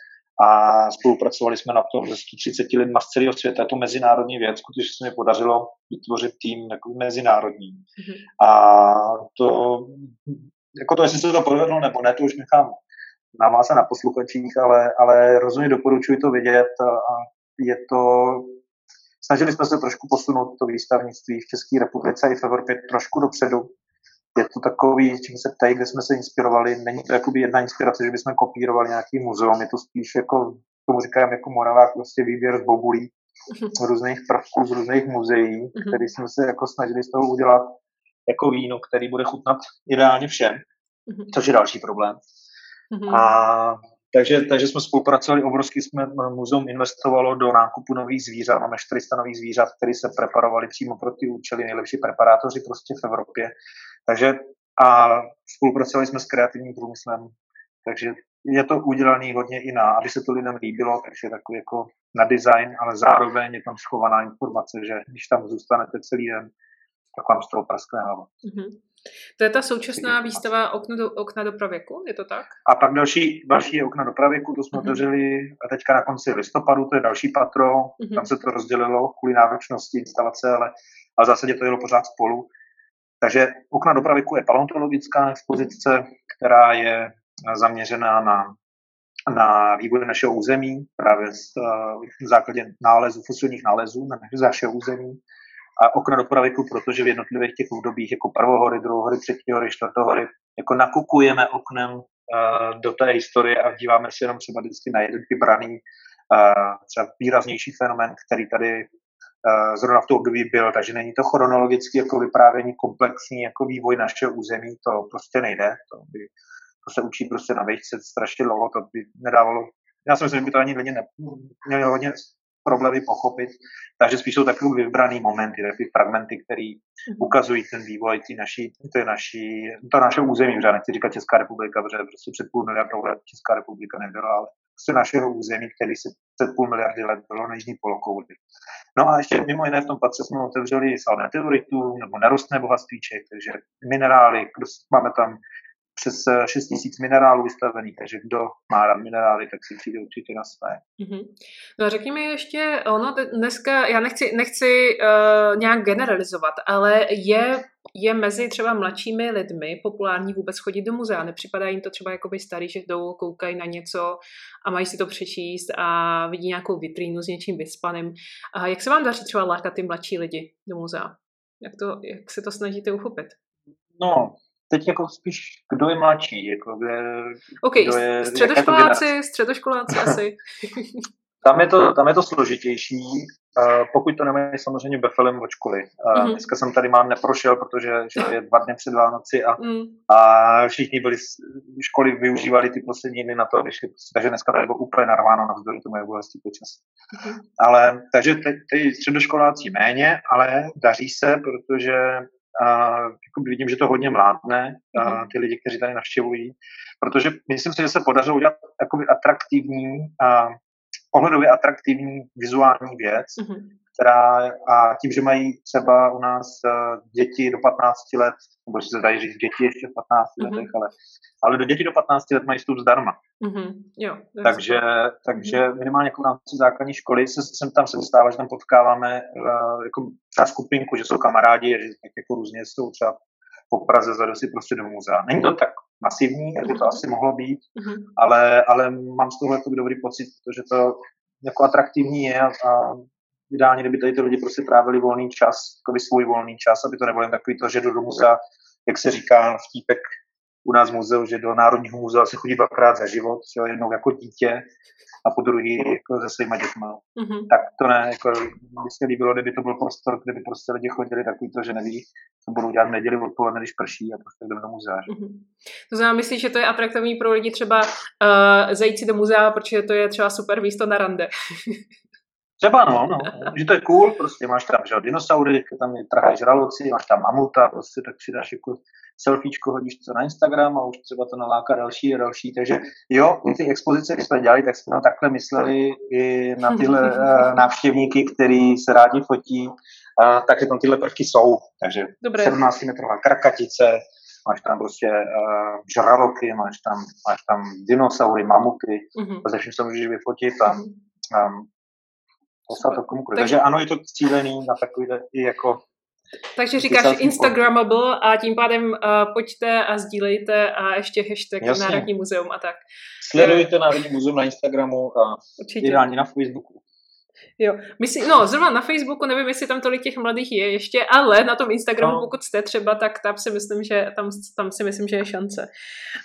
a spolupracovali jsme na tom se 130 lidma z celého světa. Je to mezinárodní věc, protože se mi podařilo vytvořit tým takový mezinárodní. Mm-hmm. A to, jako to, jestli se to povedlo nebo ne, to už nechám na vás a na posluchačích, ale, ale rozhodně doporučuji to vidět a je to, snažili jsme se trošku posunout to výstavnictví v České republice i v Evropě trošku dopředu. Je to takový, čím se ptají, kde jsme se inspirovali. Není to jakoby jedna inspirace, že bychom kopírovali nějaký muzeum, je to spíš jako, tomu říkám jako Moravák, prostě výběr z bobulí, z různých prvků, z různých muzeí, mhm. který jsme se jako snažili z toho udělat jako víno, který bude chutnat ideálně všem, mhm. což je další problém. A takže, takže jsme spolupracovali, obrovsky jsme, eh, muzeum investovalo do nákupu nových zvířat, máme 400 nových zvířat, které se preparovali přímo pro ty účely, nejlepší preparátoři prostě v Evropě. Takže a spolupracovali jsme s kreativním průmyslem, takže je to udělané hodně i na, aby se to lidem líbilo, takže takový jako na design, ale zároveň je tam schovaná informace, že když tam zůstanete celý den, tak vám z toho praskne hlava. Mm-hmm. To je ta současná výstava okna do, okna do pravěku, je to tak? A pak další, další je okna do pravěku, to jsme mm-hmm. otevřeli teďka na konci listopadu, to je další patro, mm-hmm. tam se to rozdělilo kvůli náročnosti instalace, ale, ale v zásadě to jelo pořád spolu. Takže okna do pravěku je paleontologická expozice, která je zaměřená na, na vývoj našeho území, právě z, v základě nálezů, fosilních nálezů na našeho území a okna do pravěku, protože v jednotlivých těch obdobích jako prvohory, druhohory, třetíhory, čtvrtohory, jako nakukujeme oknem uh, do té historie a díváme se jenom třeba vždycky na jeden vybraný uh, třeba výraznější fenomén, který tady uh, zrovna v tom období byl, takže není to chronologicky jako vyprávění komplexní jako vývoj našeho území, to prostě nejde, to, by, to se učí prostě na výšce strašně dlouho, to by nedávalo já si myslím, že by to ani lidi ne, měli hodně problémy pochopit. Takže spíš jsou takové vybrané momenty, takové fragmenty, které mhm. ukazují ten vývoj té naší, té naší, to naše území, že nechci říkat Česká republika, protože prostě před půl miliardou let Česká republika nebyla, ale prostě našeho území, který se před půl miliardy let bylo na jižní polokouli. No a ještě mimo jiné v tom patře jsme otevřeli salné teoritu nebo nerostné bohatstvíček, takže minerály, máme tam přes 6 eh, tisíc minerálů vystavených, takže kdo má rád minerály, tak si přijde určitě na své. Mm-hmm. No řekni mi ještě, ono dneska, já nechci, nechci uh, nějak generalizovat, ale je, je mezi třeba mladšími lidmi populární vůbec chodit do muzea. Nepřipadá jim to třeba jakoby starý, že jdou, koukají na něco a mají si to přečíst a vidí nějakou vitrínu s něčím vyspaným. A jak se vám daří třeba lákat ty mladší lidi do muzea? Jak, to, jak se to snažíte uchopit? No, teď jako spíš, kdo je mladší, jako kde, OK, kdo je, středoškoláci, středoškoláci asi. Tam je to, tam je to složitější, pokud to nemají samozřejmě befelem od školy. Mm-hmm. Dneska jsem tady mám neprošel, protože že je dva dny před Vánoci a, mm. a všichni byli, školy využívali ty poslední dny na to, když, takže dneska to bylo úplně narváno navzdory tomu, jak hezký počas. Mm-hmm. Ale, takže ty, ty středoškoláci méně, ale daří se, protože a jako vidím, že to hodně mládne, a mhm. ty lidi, kteří tady navštěvují, protože myslím si, že se podařilo udělat atraktivní, a pohledově atraktivní vizuální věc, mm-hmm. Která a tím, že mají třeba u nás uh, děti do 15 let, nebo se dají říct děti ještě v 15 mm-hmm. letech, ale, ale do děti do 15 let mají vstup zdarma. Mm-hmm. Jo, takže, takže mm-hmm. minimálně jako v rámci základní školy se, sem tam se stává, že tam potkáváme uh, jako třeba skupinku, že jsou kamarádi, že tak jako různě jsou třeba po Praze za si prostě do muzea. Není to tak masivní, jak by to asi mohlo být, mm-hmm. ale, ale mám z toho jako dobrý pocit, že to jako atraktivní je a, a ideálně, kdyby tady ty lidi prostě trávili volný čas, jako svůj volný čas, aby to nebylo jen takový to, že do muzea, jak se říká vtípek u nás v muzeu, že do Národního muzea se chodí dvakrát za život, že jednou jako dítě a po druhý jako se svýma dětma. Mm-hmm. Tak to ne, jako by se líbilo, kdyby to byl prostor, kde by prostě lidi chodili takový to, že neví, co budou dělat v neděli odpoledne, když prší a prostě jdeme do muzea. Mm-hmm. To znamená, myslíš, že to je atraktivní pro lidi třeba uh, zajít si do muzea, protože to je třeba super místo na rande. Třeba no, no, že to je cool, prostě máš tam že, dinosaury, tam je trhají žraloci, máš tam mamuta, prostě tak si dáš jako selfiečko, hodíš to na Instagram a už třeba to naláká další a další, takže jo, ty expozice, když jsme dělali, tak jsme takhle mysleli i na tyhle uh, návštěvníky, který se rádi fotí, uh, takže tam tyhle prvky jsou, takže Dobré. 17 metrová krakatice, máš tam prostě uh, žraloky, máš tam, máš tam dinosaury, mamuty, mm-hmm. a ze všem se můžeš vyfotit a um, poslat to komukoliv. Takže, Takže ano, je to cílený na takový i jako takže říkáš Instagramable a tím pádem uh, pojďte a sdílejte a ještě hashtag Jasně. Národní muzeum a tak. Sledujte Národní muzeum na Instagramu a Určitě. ideálně na Facebooku. Jo, myslím, no zrovna na Facebooku nevím, jestli tam tolik těch mladých je ještě, ale na tom Instagramu, no. pokud jste třeba, tak tam si myslím, že tam, tam si myslím, že je šance.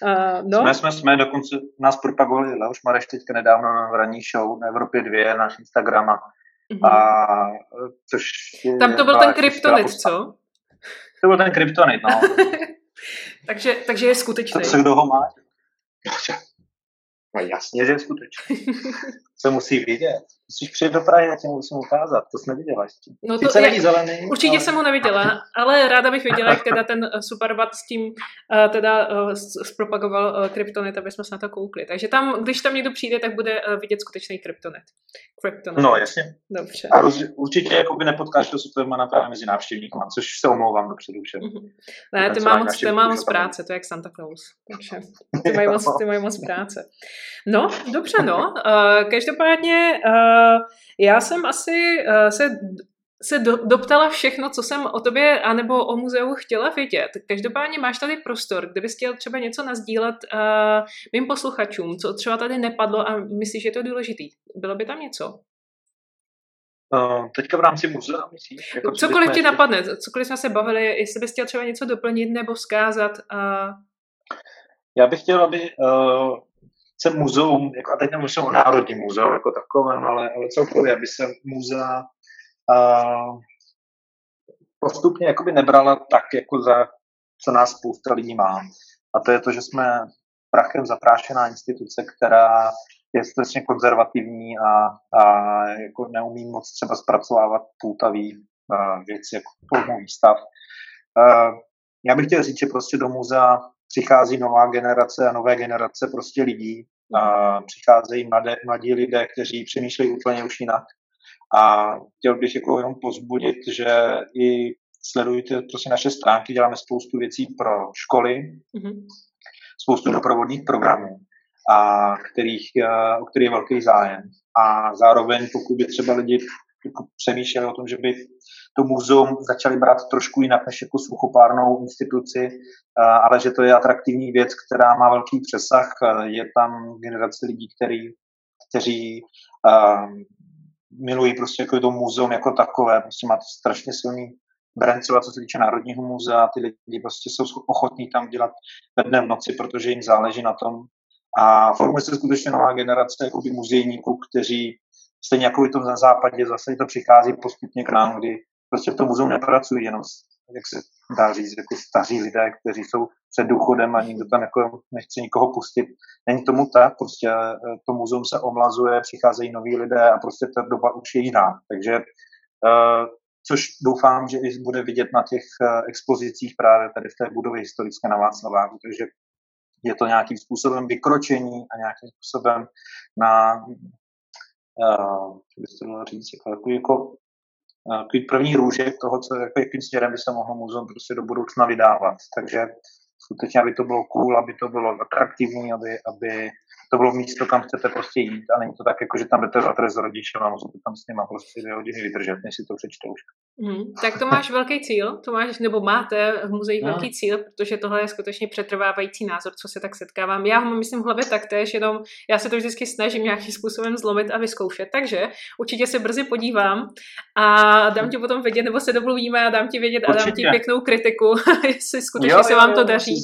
Uh, no. Jsme, jsme, jsme, dokonce nás propagovali Leoš Mareš teďka nedávno na ranní show na Evropě 2, náš Instagram a, mm-hmm. a což je, Tam to byl ten kryptonit, co? To byl ten kryptonit, no. takže, takže je skutečný. Co kdo ho má? No jasně, že je skutečný. Co musí vidět? Musíš přijet do Prahy, já tě musím ukázat, to jsi neviděla ještě. No to je, není zelený. Určitě ale... jsem ho neviděla, ale ráda bych viděla, jak teda ten eh, Superbat s tím uh, teda uh, zpropagoval uh, kryptonit, aby jsme se na to koukli. Takže tam, když tam někdo přijde, tak bude uh, vidět skutečný kryptonit. kryptonit. No jasně. Dobře. A roz, určitě jako by nepotkáš to Supermana právě mezi návštěvníky, což se omlouvám dopředu všem. Mm-hmm. Ne, ty má moc, ty má moc práce, to je jak Santa Claus. Takže ty mají moc, ty mají moc práce. No, dobře, no. Uh, každopádně uh, já jsem asi uh, se se do, doptala všechno, co jsem o tobě anebo o muzeu chtěla vědět. Každopádně máš tady prostor, kde bys chtěl třeba něco nazdílet uh, mým posluchačům, co třeba tady nepadlo a myslíš, že je to důležitý. Bylo by tam něco? Uh, teďka v rámci muzea, myslíš? Jako cokoliv ti ještě... napadne, cokoliv jsme se bavili, jestli bys chtěl třeba něco doplnit nebo zkázat. Uh... Já bych chtěl, aby uh, se muzeum, jako, a teď nemůžu o Národní muzeum jako takovém, ale, ale celkově, aby se muzea uh, postupně jakoby nebrala tak, jako za co nás spousta lidí má. A to je to, že jsme prachem zaprášená instituce, která je strašně konzervativní a, a jako neumí moc třeba zpracovávat půtavý věci jako formový stav. Já bych chtěl říct, že prostě do muzea přichází nová generace a nové generace prostě lidí. A přicházejí mladé, mladí lidé, kteří přemýšlejí úplně už jinak. A chtěl bych jako jenom pozbudit, že i sledujte prostě naše stránky, děláme spoustu věcí pro školy, mm-hmm. spoustu doprovodných programů, a kterých, o kterých je velký zájem. A zároveň, pokud by třeba lidi jako přemýšleli o tom, že by to muzeum začali brát trošku jinak než jako suchopárnou instituci, ale že to je atraktivní věc, která má velký přesah. Je tam generace lidí, který, kteří milují prostě jako to muzeum jako takové. Prostě má to strašně silný brand, co se týče Národního muzea, ty lidi prostě jsou ochotní tam dělat ve dne v noci, protože jim záleží na tom. A formuje se skutečně nová generace jakoby muzejníků, kteří stejně jako i to na západě zase to přichází postupně k nám, kdy prostě v tom muzeu nepracují jenom, jak se dá říct, jako staří lidé, kteří jsou před důchodem a nikdo tam jako nechce nikoho pustit. Není tomu tak, prostě eh, to muzeum se omlazuje, přicházejí noví lidé a prostě ta doba už je jiná. Takže uh, což doufám, že i bude vidět na těch uh, expozicích právě tady v té budově historické na Václaváku, takže je to nějakým způsobem vykročení a nějakým způsobem na, uh, by se dalo říct, jako, jako, jako takový první růžek toho, co, jako, jakým směrem by se mohlo muzeum prostě do budoucna vydávat. Takže skutečně, aby to bylo cool, aby to bylo atraktivní, aby, aby to bylo místo, kam chcete prostě jít a není to tak, jako, že tam jdete za trest s rodičem a musíte tam s nima prostě dvě hodiny vydržet, než si to přečtou. Hmm, tak to máš velký cíl, to máš, nebo máte v muzeích no. velký cíl, protože tohle je skutečně přetrvávající názor, co se tak setkávám. Já ho myslím v hlavě taktéž, jenom já se to vždycky snažím nějakým způsobem zlomit a vyzkoušet. Takže určitě se brzy podívám a dám ti potom vědět, nebo se domluvíme a dám ti vědět určitě. a dám ti pěknou kritiku, jestli skutečně jo, se vám to daří,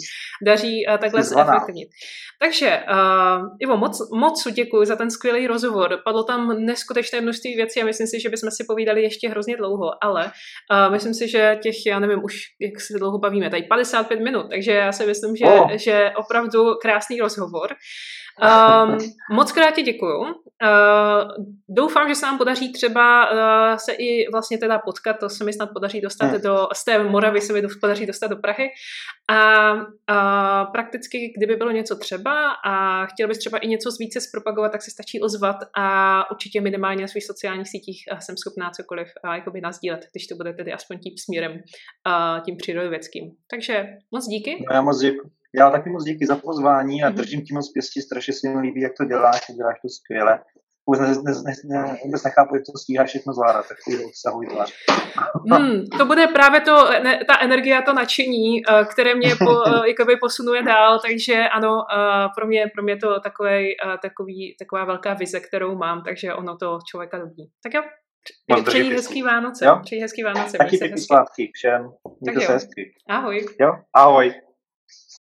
daří takhle zefektivnit. Takže, uh, Ivo, moc, moc děkuji za ten skvělý rozhovor. Padlo tam neskutečné množství věcí a myslím si, že bychom si povídali ještě hrozně dlouho, ale uh, myslím si, že těch, já nevím už, jak se dlouho bavíme, tady 55 minut, takže já si myslím, že, oh. že opravdu krásný rozhovor. Um, moc krát ti děkuju. Uh, doufám, že se nám podaří třeba uh, se i vlastně teda potkat, to se mi snad podaří dostat hmm. do, z té Moravy se mi podaří dostat do Prahy. A uh, prakticky, kdyby bylo něco třeba a chtěl bys třeba i něco více zpropagovat, tak se stačí ozvat a určitě minimálně na svých sociálních sítích uh, jsem schopná cokoliv uh, jakoby nazdílet, když to bude tedy aspoň tím směrem, uh, tím přírodovědským. Takže moc díky. No, já moc děkuji. Já taky moc díky za pozvání a mhm. držím ti moc pěstí, strašně si mi líbí, jak to děláš, děláš to skvěle. Vůbec, ne, ne, ne, ne, vůbec nechápu, jak to stíháš všechno zvládat, takový obsahový tvář. Hmm, to bude právě to, ne, ta energie a to nadšení, eh, které mě po, eh, jakoby posunuje dál, takže ano, eh, pro mě, pro mě to takový, takový, taková velká vize, kterou mám, takže ono to člověka dobí. Tak jo, Přeji hezký Vánoce. Jo? Přeji hezký Vánoce. Taky pěkný svátky všem. Mějte se hezky. Ahoj. Jo, ahoj.